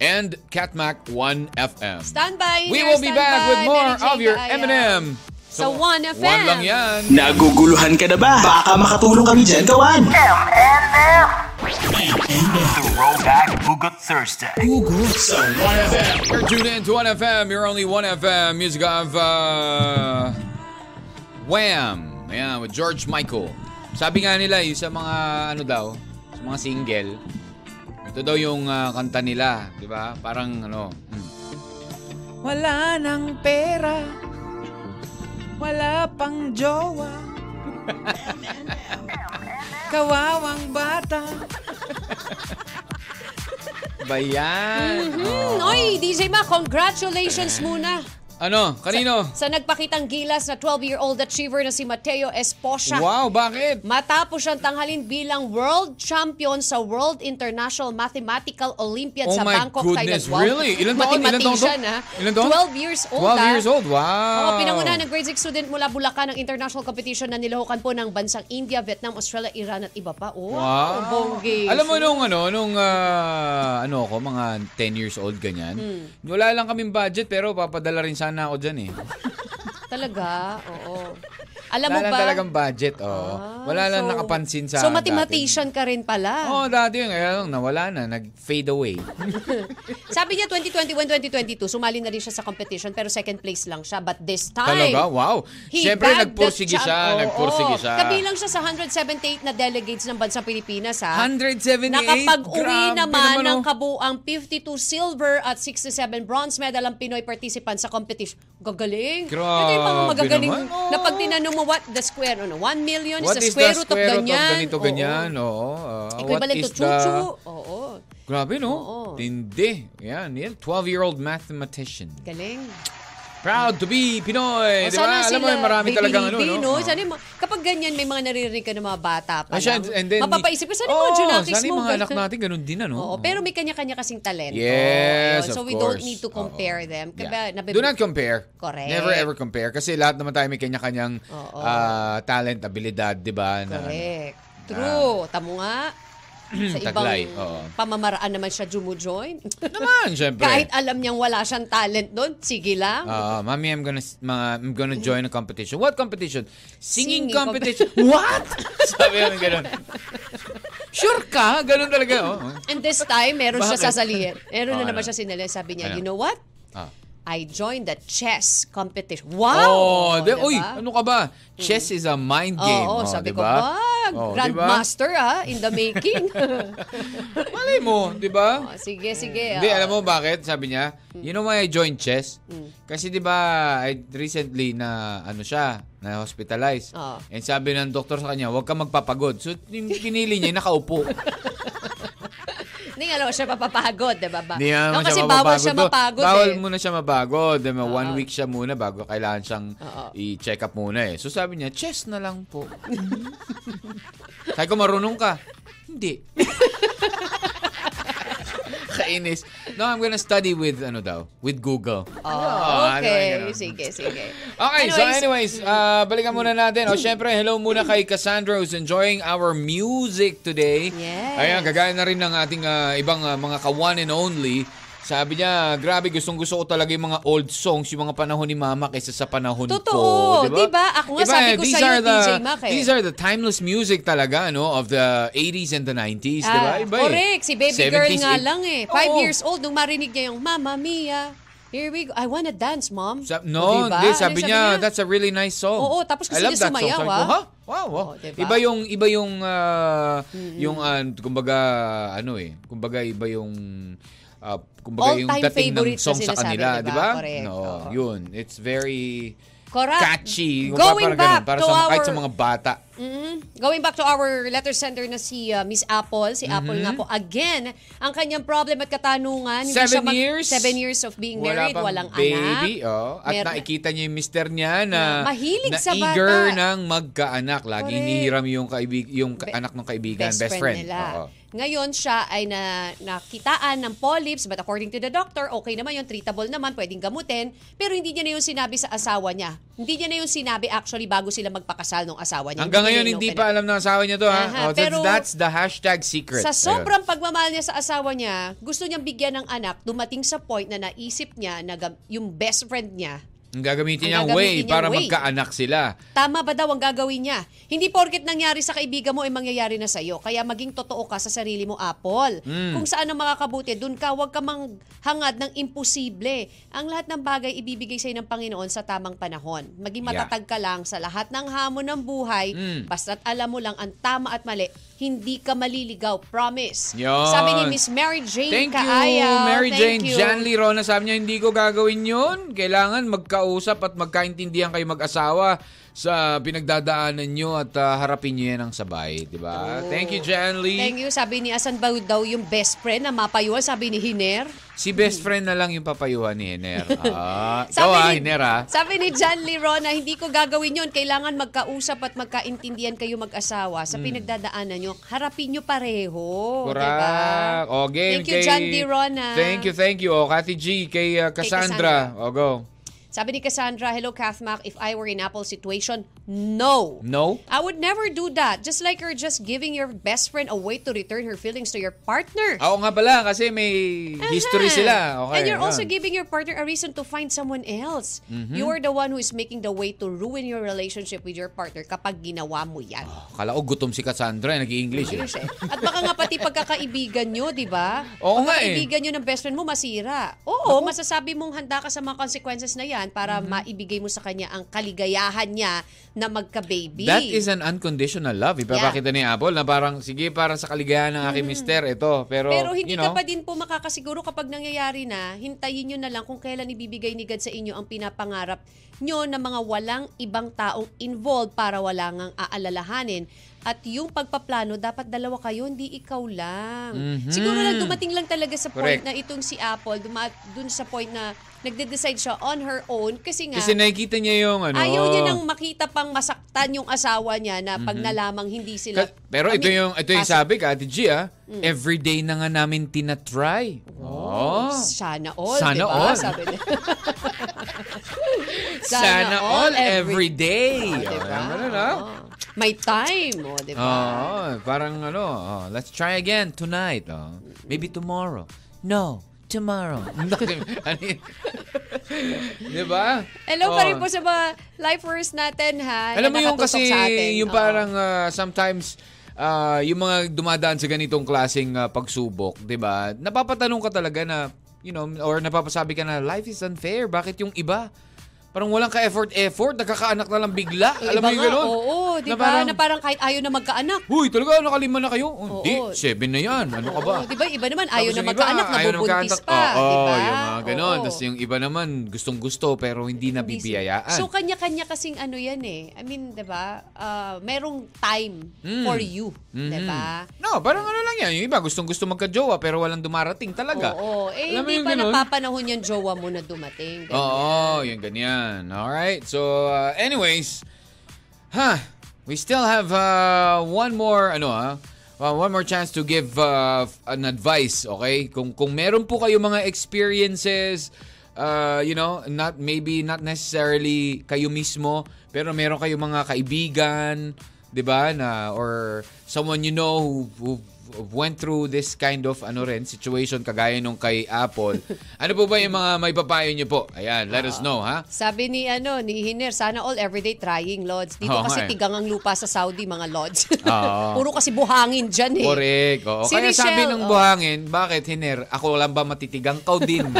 and Catmac 1FM. Stand by. We will be back by. with more of your. M&M. Sa 1FM. One lang yan. Naguguluhan ka na ba? Baka makatulong kami dyan, kawan. M&M. Throwback Hugot Thursday. Hugot sa 1FM. You're tuned in to 1FM. You're only 1FM. Music of uh, Wham. Ayan, with George Michael. Sabi nga nila, yung sa mga ano daw, sa mga single, ito daw yung uh, kanta nila, di ba? Parang ano, hmm. Wala nang pera, wala pang jowa, kawawang bata. ba yan? Hmm, oy, DJ Ma, congratulations muna. Ano? Kanino? Sa nagpakitang gilas na 12-year-old achiever na si Mateo Esposha. Wow, bakit? Matapos siyang tanghalin bilang world champion sa World International Mathematical Olympiad Oh sa my Bangkok, goodness, Thailand. Wow. really? Ilan taon? Ilan taon to? Mathematician, ha? Ilan taon? 12 years old, 12 ha? years old, wow. Oo, pinangunahan ng grade 6 student mula Bulacan ng international competition na nilahukan po ng bansang India, Vietnam, Australia, Iran at iba pa. Oh, Wow. bonggi. Alam mo nung ano, nung ah, ano ako, mga 10 years old ganyan. Hmm. Wala lang kaming budget pero papadala rin sana ako dyan eh. Talaga? Oo. Alam mo Wala lang ba? talagang budget, oh. Ah, Wala lang so- nakapansin sa So, mathematician ka rin pala. Oo, oh, dati yun. Kaya lang, nawala na. Nag-fade away. Sabi niya 2021-2022, sumali na rin siya sa competition pero second place lang siya. But this time, Talaga? Wow. he Siyempre, bagged nagpursige siya. Oo, Nagpursige oo. siya. Kabilang siya sa 178 na delegates ng bansang Pilipinas, ha? 178? Nakapag-uwi Grabe naman, naman, ng oh. kabuang 52 silver at 67 bronze medal ang Pinoy participants sa competition. Gagaling. Ito yung mga Grabe magagaling naman. Oh. na pag tinanong mo what the square, ano, 1 million What is is the square the root of square root ganyan. of ganito, Oo. ganyan? Oo. what Equivalent to is the- chuchu. Oo. Grabe, no? Oo. Tindi. Yan, yan. 12-year-old mathematician. Galing. Proud to be Pinoy. O, Di ba? Alam mo, marami talagang ano, no? Sana yung kapag ganyan, may mga naririnig ka ng mga bata pa Ah, siya, lang. and then, Mapapaisip ka, sana Oo, yung mga Junakis sana yung mga anak natin, ganun din, ano? Oo, pero may kanya-kanya kasing talento. Yes, Ayun. So of we don't need to compare them. Kaya, Do not compare. Correct. Never ever compare. Kasi lahat naman tayo may kanya-kanyang ah, talent, abilidad, di ba? na- Correct. True. Tamo nga. Sa ibang Taglay, oo. pamamaraan naman siya jumujoin. Naman, syempre. Kahit alam niyang wala siyang talent doon, sige lang. Ah, mami, I'm gonna mga, I'm gonna join a competition. What competition? Singing, Singing competition. What? Sabi namin ganun. Sure ka? Ganun talaga. Oh. And this time, meron siya Bakit? sasalihin. Meron Oh, na naman ano? siya sinali. Sabi niya, Ano? you know what? Ah. I joined the chess competition. Wow! Oh, de, diba? uy, ano ka ba? Chess is a mind game. Oo, oh, sabi diba? ko, ba, Oh, grandmaster ah, in the making. Diba? Malay mo, di ba? Oh, sige, sige. Hindi, ah. alam mo bakit? Sabi niya, Hmm. you know why I joined chess? Kasi di ba, I recently na, ano siya, na hospitalized. Oo. And sabi ng doktor sa kanya, huwag ka magpapagod. So, yung pinili niya, nakaupo. Hindi nga siya mapapagod, di ba? ba? Hindi No, siya kasi mapapagod. bawal siya doon. mapagod Bawal eh. muna siya mapagod. Diba? One Oo. week siya muna bago kailangan siyang Oo. i-check up muna eh. So sabi niya, chess na lang po. sabi ko, marunong ka. Hindi. Kainis. No, I'm gonna study with, ano daw, with Google. Oh, ano, okay. sige, sige. Okay, so anyways, uh, balikan muna natin. O, syempre, hello muna kay Cassandra who's enjoying our music today. Yes. Ayan, kagaya na rin ng ating uh, ibang uh, mga ka-one and only. Sabi niya, grabe, gustong gusto ko talaga yung mga old songs, yung mga panahon ni Mama kaysa sa panahon ko. Totoo, Diba? diba? Ako nga sabi ko these sa'yo, are the, DJ Mac, eh. These are the timeless music talaga, no? Of the 80s and the 90s, Ah, diba? Iba eh. correct. Si baby girl 70s, nga 80s. lang eh. Five Oo. years old nung marinig niya yung, Mama Mia, here we go. I wanna dance, Mom. Sa- no, diba? hindi, Ano sabi niya, that's a really nice song. Oo, tapos gusto I love niya sumayaw, Sabi ah. ha? Wow, wow. Oo, diba? Iba yung, iba yung, ah, yung, ah, kumbaga, ano eh, kumbaga, iba yung, ah, kumbaga yung dating ng song sa kanila, di ba? No, oo. yun. It's very Correct. catchy. Going Parang back ganun, para to sa, kahit our- sa mga bata. Mm, going back to our letter sender na si uh, Miss Apple, si Apple nga po, again, ang kanyang problem at katanungan, Mm-hmm. Seven siya mag- years? seven years of being Wala married, walang baby, anak. oh. At Meron- nakikita niya yung mister niya na, mahilig na sa bata. eager ng magkaanak. Lagi Correct. hinihiram yung, kaibig, yung Be- anak ng kaibigan, best, best, friend, friend. nila. Oo. Ngayon siya ay na, nakitaan ng polyps but according to the doctor, okay naman yun, treatable naman, pwedeng gamutin. Pero hindi niya na yung sinabi sa asawa niya. Hindi niya na yung sinabi actually bago sila magpakasal ng asawa niya. Hanggang ngayon, hindi pa alam ng asawa niya to, ha? Aha, Oh, that's, pero- that's the hashtag secret. Sa Ayun. sobrang pagmamahal niya sa asawa niya, gusto niyang bigyan ng anak, dumating sa point na naisip niya na yung best friend niya, Ang gagamitin Ang niyang gagamitin way niyang para way. magkaanak sila. tama ba daw ang gagawin niya? Hindi porket nangyari sa kaibigan mo ay mangyayari na sa'yo. Kaya maging totoo ka sa sarili mo, Apple. Hmm. Kung saan ang makakabuti, dun ka, huwag ka mang hangad ng imposible. Ang lahat ng bagay ibibigay sa'yo ng Panginoon sa tamang panahon. Maging matatag ka lang sa lahat ng hamon ng buhay, Mm. basta't alam mo lang ang tama at mali, hindi ka maliligaw. Promise. Yun. Sabi ni Miss Mary Jane Thank you, Kaayaw. Mary Thank Jane. you. Jan Lirona, sabi niya, hindi ko gagawin yun. Kailangan magkausap at magkaintindihan kayo mag-asawa sa pinagdadaanan nyo at ah, harapin nyo yan ang sabay. di ba? Thank you, Jan Lee. Thank you. Sabi ni Asan ba daw yung best friend na mapayuhan? Sabi ni Hiner. Si best friend na lang yung papayuhan ni Hener. Ah, ikaw Sabi ah, ni- Hener ah. Sabi ni John Lirona, hindi ko gagawin yun. Kailangan magkausap at magkaintindihan kayo mag-asawa sa pinagdadaanan nyo. Harapin nyo pareho. Correct. Diba? O, game Thank you, kay... John Lirona. Thank you, thank you. O, Cathy G, kay ah, Cassandra. O, go. Sabi ni Cassandra, hello Kathmak, if I were in Apple situation, no. No? I would never do that. Just like you're just giving your best friend a way to return her feelings to your partner. Oo nga pala, kasi may history Aha. sila. Okay, And you're also yun. giving your partner a reason to find someone else. Mm-hmm. You're the one who is making the way to ruin your relationship with your partner kapag ginawa mo yan. Kala ko gutom si Cassandra, nag-i-English eh. Ayos eh. At baka nga pati pagkakaibigan nyo, di ba? Oo nga eh. Pagkakaibigan nyo ng best friend mo, masira. Oo, masasabi mong handa ka sa mga consequences na yan para Mm-hmm. maibigay mo sa kanya ang kaligayahan niya na magka-baby. That is an unconditional love. Ipapakita ni Apple na parang, sige, para sa kaligayahan ng aking mister, ito. Pero. Pero hindi you know, ka pa din po makakasiguro kapag nangyayari na, hintayin nyo na lang kung kailan ibibigay ni God sa inyo ang pinapangarap nyo na mga walang ibang taong involved para wala ngang aalalahanin. At yung pagpaplano, dapat dalawa kayo, hindi ikaw lang. Mhm. Siguro lang dumating lang talaga sa point Correct. na itong si Apple, duma- dun sa point na nagde-decide siya on her own kasi nga, kasi nakikita niya yung ano. ayaw niya nang makita pang masaktan yung asawa niya na pag nalamang hindi sila... Ka- pero ito yung ito yung sabi ka, Ate G, ah. Everyday na nga namin tinatry. Oh. Sana all, Sana diba? all. Sabi niya. Sana, all every day. Oh, diba? Oh. May time, oh, diba? Oo, parang ano, oh, let's try again tonight. Oh. Maybe tomorrow. No, tomorrow. Ano? Di ba? Hello Oh. pa rin po sa mga lifers natin, ha? Alam mo yung kasi, yung parang ah, sometimes, ah, yung mga dumadaan sa ganitong klaseng ah, pagsubok, di ba? Napapatanong ka talaga na, you know, or napapasabi ka na, life is unfair. Bakit yung iba? Parang walang ka-effort-effort, nagkakaanak na lang bigla. Yung Alam mo yung gano'n? Oo, di Na ba? parang- Na parang kahit ayaw na magkaanak. Huy, talaga, nakalima na kayo? Oh, Hindi, Oo. seven na yan. Ano ka ba? Oo, di ba? Iba naman, ayaw na magkaanak, na nabubuntis pa. Oo, di ba? yung mga ganon. Tapos yung iba naman, gustong-gusto pero hindi nabibiyayaan. So, kanya-kanya kasing ano yan eh. I mean, di ba? Ah, merong time Mm. for you. Di Mhm. ba? No, parang ano lang yan. Yung iba gustong-gusto magka-jowa pero walang dumarating talaga. Oo. Eh, hindi pa napapanahon yung jowa mo na dumating. Oo, yung ganyan. Alright, so uh, anyways, huh, we still have uh, one more, ano ah, uh, one more chance to give uh, an advice, okay? Kung kung meron po kayo mga experiences, uh, you know, not maybe not necessarily kayo mismo, pero meron kayo mga kaibigan, 'di ba, na or someone you know who, who went through this kind of ano rin situation kagaya nung kay Apple. ano po ba yung mga may papayo niyo po? Ayan, let us know, ha? Sabi ni ano ni Hiner, sana all everyday trying, Lods. Dito Oo kasi nga eh. tigang ang lupa sa Saudi, mga Lods. Oo. Puro kasi buhangin dyan eh. Correct. Oo. Si Kaya sabi Richelle, ng oh. buhangin, bakit Hiner? Ako lang ba matitigang? Kau din.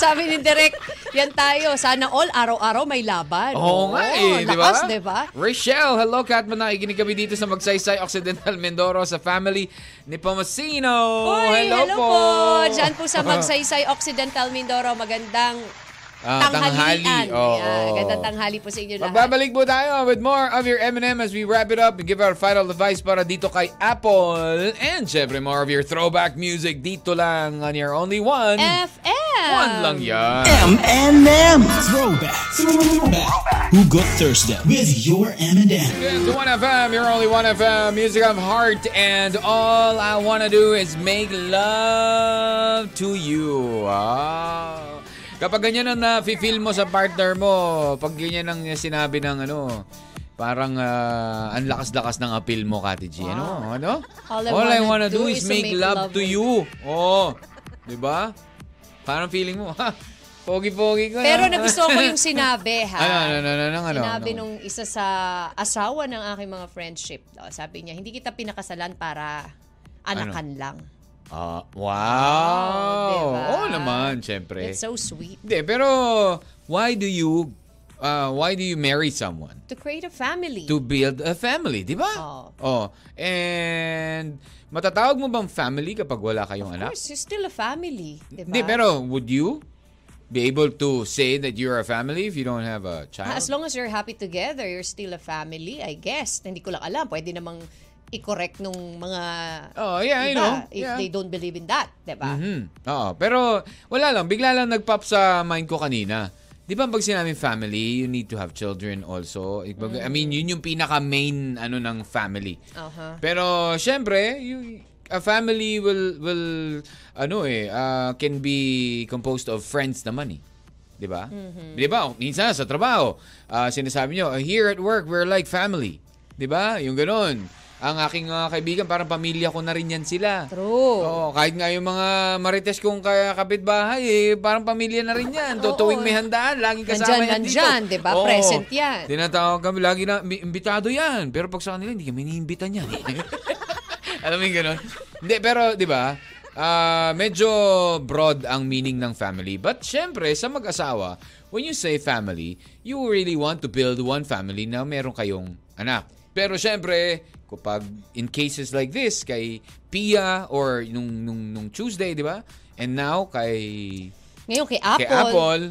Sabi ni Direk, yan tayo. Sana all araw-araw may laban. Oo nga eh, di ba? lakas, di ba? Rochelle, hello Katman. Nakikinig kami dito sa Magsaysay Occidental Mindoro sa family ni Pamasino. Uy, hello, hello po. Diyan po sa Magsaysay Occidental Mindoro. Magandang Ah, tanghali. Oo. Ayan, gandang tanghali po sa inyo lahat. Magbabalik po tayo with more of your M&M as we wrap it up and give our final advice para dito kay Apple. And syempre more of your throwback music dito lang on your only one. FM! One lang yan. M&M. Throwback. Throwback. Who Got Thursday with your M&M. It's the 1FM, your only 1FM, music of heart, and all I wanna do is make love to you. Ah. Kapag ganyan ang na-feel mo sa partner mo, pag ganyan ang sinabi ng ano, parang ah, ang lakas-lakas ng appeal mo, Kati G. Ano? Ano? All I wanna do is to make love to with you. Oh, 'di ba? Parang feeling mo, ha? Pogi-pogi ka. Pero na. nagustuhan ko yung sinabi, ha? Ano, ano, ano, ano, ano, Sinabi ano? nung isa sa asawa ng aking mga friendship. Sabi niya, hindi kita pinakasalan para anakan lang. Ah, wow! diba? Oo naman, syempre. It's so sweet. Hindi, pero why do you uh, why do you marry someone? To create a family. To build a family, di ba? Oo. Oh. And matatawag mo bang family kapag wala kayong of anak? course, you're still a family. Diba? Hindi, pero would you be able to say that you're a family if you don't have a child? Ah, As long as you're happy together, you're still a family, I guess. Hindi ko lang alam. Pwede namang i-correct nung mga Oh, yeah, I iba know. if Yeah. they don't believe in that. Diba? Mhm. Oo, pero wala lang, bigla lang nag-pop sa mind ko kanina. Di ba pag sinabing family, you need to have children also. I mean, yun yung pinaka-main ano ng family. Aha. Pero syempre, you, a family will will ano eh, uh, can be composed of friends naman eh. 'Di ba? Di ba? Minsan sa trabaho, ah, sinasabi nyo, here at work, we're like family. 'Di ba? Yung ganun. Ang aking mga kaibigan, parang pamilya ko na rin yan sila. True. Oo, kahit nga yung mga marites kong kaya kapitbahay, eh, parang pamilya na rin yan. Oo. Tuwing may handaan, laging kasama Nandyan, yan dito. nandyan, di ba? Oo. Present yan. Tinatawag kami, lagi na, "Imbi- imbitado yan. Pero pag sa kanila, hindi kami iniimbita niyan. Alam mo yung ganun? Hindi, pero di ba, ah, medyo broad ang meaning ng family. But syempre, sa mag-asawa, when you say family, you really want to build one family na meron kayong anak. Pero syempre, kapag in cases like this, kay Pia or nung, nung, nung Tuesday, di ba? And now, kay Ngayon kay Apple, kay Apple,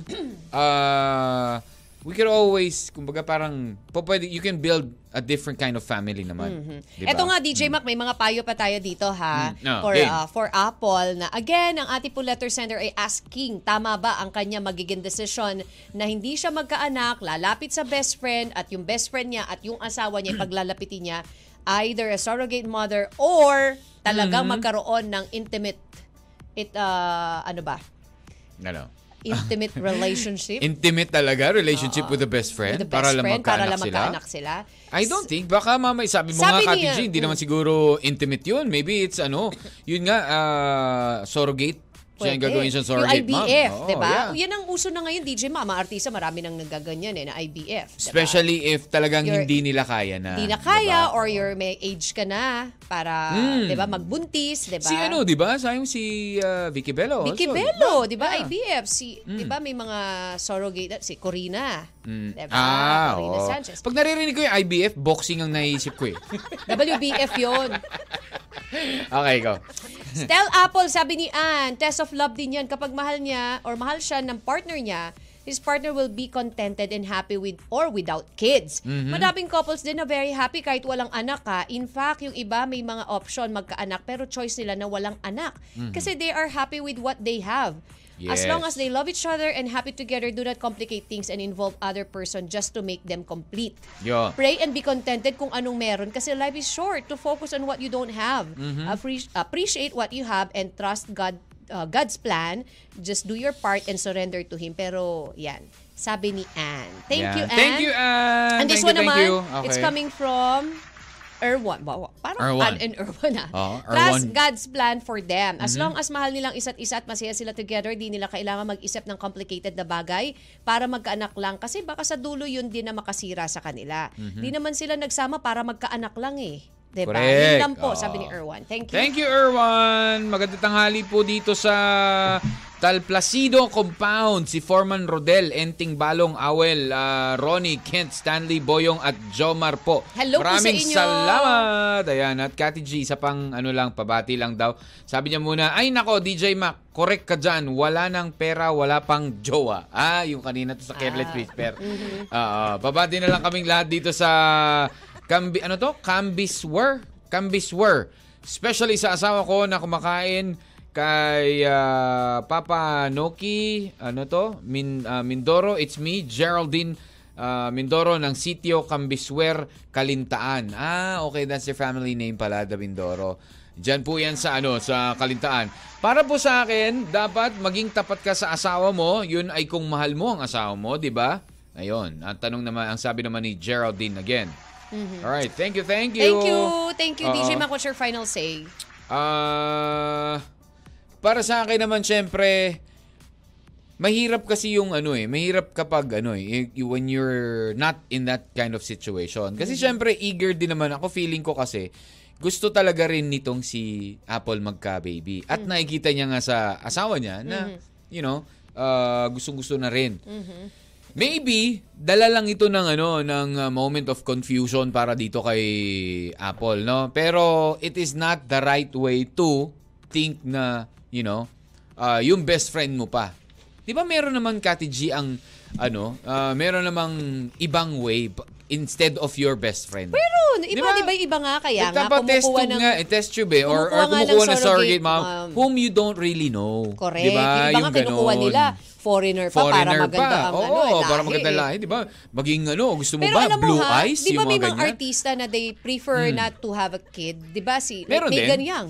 uh, we could always, kumbaga parang, pwede, you can build a different kind of family naman. Di ba? Eto nga, DJ Mac, may mga payo pa tayo dito ha. Mm, no, for, game. uh, for Apple na again, ang ating po letter sender ay asking, tama ba ang kanya magiging decision na hindi siya magkaanak, lalapit sa best friend at yung best friend niya at yung asawa niya paglalapitin niya either a surrogate mother or talagang Mm-hmm. magkaroon ng intimate it uh, ano ba? Ano? Intimate relationship Intimate talaga, relationship with the best friend, with the best para lang friend para magkaanak lang sila. magkaanak sila. I don't think. Baka mamay, sabi mo Sabi nga, Kati G, hindi mm. naman siguro intimate yun. Maybe it's ano, yun nga, uh, surrogate. Siya yung Pwede. gagawin siyang Yung surrogate mom. IVF, Oo, di ba? yeah. Yan ang uso na ngayon, DJ Ma. Mga artista, marami nang nagaganyan eh, na IVF. di ba? Especially if talagang You're- hindi nila kaya na. Hindi na kaya diba? or you're may age ka na para, Mm. di ba, magbuntis, di ba? Si ano, di ba? Sayang si uh, Vicky Bello. Vicky also, Bello, di ba? Yeah. IVF. Si, di ba, may mga surrogate, si Corina. Mm. Di ba? Ah, Corina oo. Sanchez. Pag naririnig ko yung IBF, boxing ang naisip ko eh. WBF yon. okay, go. Stel Apple, sabi ni Ann, test of love din yan. Kapag mahal niya or mahal siya ng partner niya, his partner will be contented and happy with or without kids. Mm-hmm. Madaming couples din na very happy kahit walang anak ha. In fact, yung iba may mga option magkaanak pero choice nila na walang anak. Kasi they are happy with what they have. As long. Yes. as they love each other and happy together, do not complicate things and involve other person just to make them complete. Yo. Pray and be contented kung anong meron kasi life is short to focus on what you don't have. Mm-hmm. Appre- appreciate what you have and trust God uh, God's plan. Just do your part and surrender to Him. Pero yan, sabi ni Anne. Thank Yan. you, Anne. Thank you, Anne. And this Thank one you, naman, you. it's Okay. coming from Erwan. Wow, Parang Erwan. Anne and Erwan ah. Trust Erwan. God's plan for them. As Mm-hmm. long as mahal nilang isa't isa at masaya sila together, di nila kailangan mag-isip ng complicated na bagay para magkaanak lang. Kasi baka sa dulo yun din na makasira sa kanila. Di naman sila nagsama para magkaanak lang eh. Diba? Mm-hmm. Correct. Yun lang po, Oo. sabi ni Erwan. Thank you. Thank you, Erwan. Magandang tanghali po dito sa Talplacido Compound, si Foreman Rodel, Enting Balong, Awel, ah, Ronnie, Kent, Stanley, Boyong at Jomar po. Hello po sa Maraming inyo. salamat. Ayan, at Kati G, isa pang ano lang, pabati lang daw. Sabi niya muna, ay nako, DJ Mac, correct ka dyan. Wala nang pera, wala pang jowa. Ah, yung kanina to sa Kevlet Whisper. Ah, babati na lang kaming lahat dito sa Cambi, ano to? Cambiswer? Cambiswer. Especially sa asawa ko na kumakain kay ah, Papa Noki, ano to? Min, ah, Mindoro, it's me, Geraldine ah, Mindoro ng Sitio Cambiswer, Kalintaan. Ah, okay, that's your family name pala, the Mindoro. Diyan po yan sa ano, sa Kalintaan. Para po sa akin, dapat maging tapat ka sa asawa mo. Yun ay kung mahal mo ang asawa mo, di ba? Ayun, ang tanong naman, ang sabi naman ni Geraldine again. Alright, thank you, thank you. Mm-hmm. Thank you. Thank you, DJ Oo. Mac. What's your final say? Ah, para sa akin naman syempre mahirap kasi yung ano eh, mahirap kapag ano eh when you're not in that kind of situation. Kasi syempre eager din naman ako feeling ko kasi gusto talaga rin nitong si Apple magka-baby. At nakikita niya nga sa asawa niya na you know, ah, gustong-gusto na rin. Maybe dala lang ito ng ano ng uh, moment of confusion para dito kay Apple, no? Pero it is not the right way to think na, you know, uh, yung best friend mo pa. 'Di ba meron naman Kati G ang ano, uh, meron namang ibang way instead of your best friend. Pero, Di iba, ba? di ba iba nga kaya nga kumukuha tube ng... nga, eh, test tube eh, or, or kumukuha ng surrogate surrogate mom, mom. whom you don't really know. Correct. Di ba? Yung iba nga kinukuha nila, foreigner pa para Foreigner maganda pa. ang Oo, ano, eh, para lahi maganda eh. lahi, di ba? Maging ano, gusto mo Pero ba mo blue ha, eyes, di ba yung may mga ganyan? Hmm. artista na they prefer not to have a kid? Di ba si Meron like, din. Megan Young?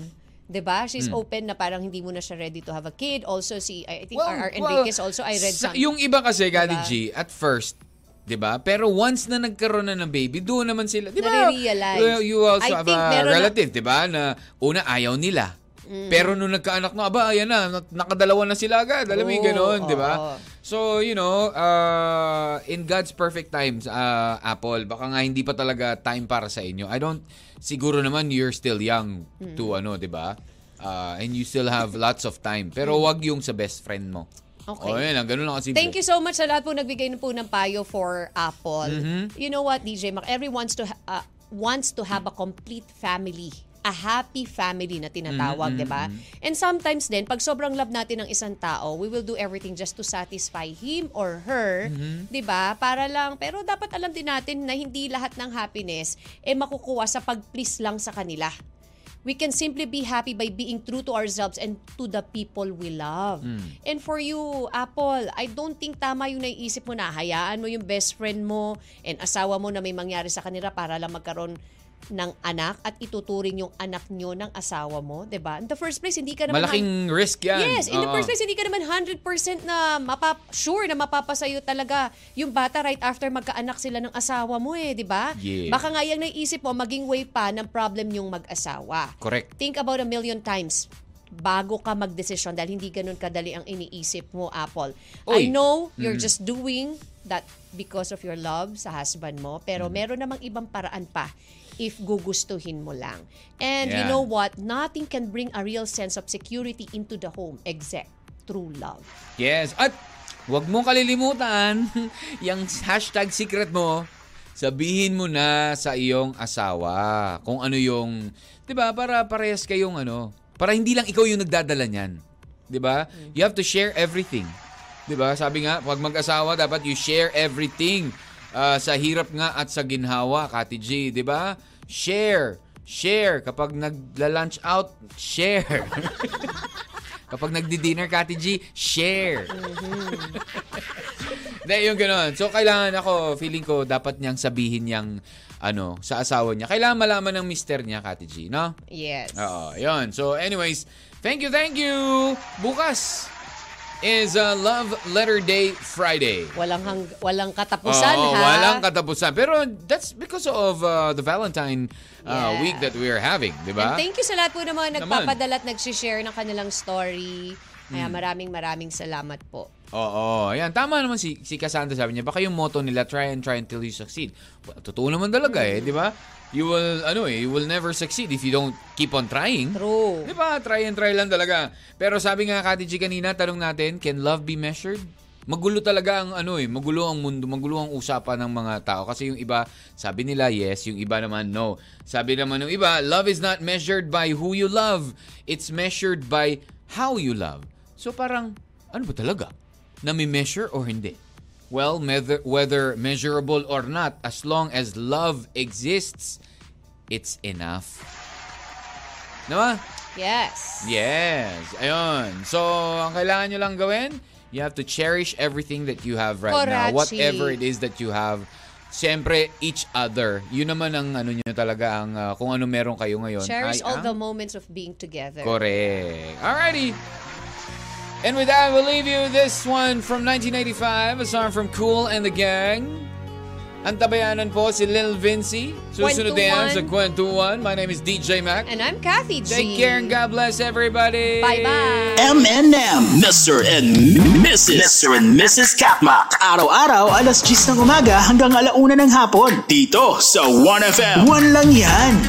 Di ba? She's open na parang hindi mo na siya ready to have a kid. Also si, I think Well, RR well, Enriquez also, I read sa- some. Yung iba kasi, Diba? G, at first, 'di ba? Pero once na nagkaroon na ng baby, doon naman sila, 'di ba? Well, You also I have a na- relative, 'di ba? Na una ayaw nila. Pero nung nagkaanak na, aba, ayan na, nak- nakadalawa na sila agad. Alam mo yung ganun, di ba? So, you know, uh, in God's perfect times, uh, Apple, baka nga hindi pa talaga time para sa inyo. I don't, siguro naman you're still young to ano, di ba? Uh, and you still have lots of time. Pero wag yung sa best friend mo. Okay. O, yan lang. Ganun lang kasi. Thank you so much sa lahat po nagbigay na po ng payo for Apple. Mm-hmm. You know what, DJ Mac? Everyone wants to ha- uh, wants to have a complete family. A happy family na tinatawag, Mm-hmm, di ba? And sometimes din, pag sobrang love natin ng isang tao, we will do everything just to satisfy him or her, Mm-hmm. di ba? Para lang, pero dapat alam din natin na hindi lahat ng happiness eh makukuha sa pag-please lang sa kanila. We can simply be happy by being true to ourselves and to the people we love. And for you, Apple, I don't think tama yung naiisip mo na hayaan mo yung best friend mo and asawa mo na may mangyari sa kanila para lang magkaroon ng anak at ituturing yung anak nyo ng asawa mo, 'di ba? In the first place, hindi ka naman Malaking risk yan. Yes, in the Oo. first place, hindi ka naman 100% na mapap sure na mapapasayo talaga yung bata right after magkaanak sila ng asawa mo eh, di ba? Yeah. Baka nga yung naisip mo, maging way pa ng problem yung mag-asawa. Correct. Think about a million times bago ka magdesisyon dahil hindi ganun kadali ang iniisip mo, Apple. Oy. I know you're just doing that because of your love sa husband mo, pero Mm. meron namang ibang paraan pa if gugustuhin mo lang. And you Yeah. know what? Nothing can bring a real sense of security into the home except true love. Yes. At wag mo kalilimutan, yung hashtag secret mo, sabihin mo na sa iyong asawa kung ano yung, 'di ba? Para parehas kayong ano, para hindi lang ikaw yung nagdadala niyan. 'Di ba? You have to share everything. 'Di ba? Sabi nga, pag mag-asawa dapat you share everything. Ah, sa hirap nga at sa ginhawa, Kati G, 'di ba? Share, share kapag nagla-lunch out, share. Kapag nagdi-dinner, Kati G, share. Hindi, yung gano'n. So, kailangan ako, feeling ko, dapat niyang sabihin niyang, ano, sa asawa niya. Kailangan malaman ng mister niya, Kati G, no? Yes. Oo, yun. So, anyways, thank you, thank you! Bukas is uh, Love Letter Day Friday. Walang hang, walang katapusan Oo, ha. walang katapusan. Pero that's because of uh, the Valentine uh, Yeah. week that we are having, di And ba? thank you sa lahat po ng mga nagpapadala at nagsishare ng kanilang story. Kaya Hmm. maraming maraming salamat po. Oo, ayan. Tama naman si, si Cassandra sabi niya, baka yung motto nila, try and try until you succeed. Well, totoo naman talaga eh, di ba? You will, ano eh, you will never succeed if you don't keep on trying. True. Di ba? Try and try lang talaga. Pero sabi nga Kati G kanina, tanong natin, can love be measured? Magulo talaga ang ano eh, magulo ang mundo, magulo ang usapan ng mga tao. Kasi yung iba, sabi nila yes, yung iba naman no. Sabi naman ng iba, love is not measured by who you love. It's measured by how you love. So parang, ano ba talaga? Nami-measure or hindi? Well, whether, whether measurable or not, as long as love exists, it's enough. Diba? Yes. Yes. Ayun. So, ang kailangan nyo lang gawin, you have to cherish everything that you have right now. Korachi. Whatever it is that you have. Siyempre, each other. Yun naman ang ano nyo talaga, ang uh, kung ano meron kayo ngayon. Cherish ay all ang- the moments of being together. Correct. Alrighty. And with that, we'll leave you this one from 1985, a song from Cool and the Gang. Ang tabayanan po si Lil Vinci. Susunod na yan sa Kwentuhan. My name is DJ Mac. And I'm Kathy G. Take care and God bless everybody. Bye-bye. M&M. Mr. and Mrs. Mr. and Mrs. Katmak. Araw-araw, alas 10 ng umaga hanggang alauna ng hapon. Dito sa 1FM. One lang yan.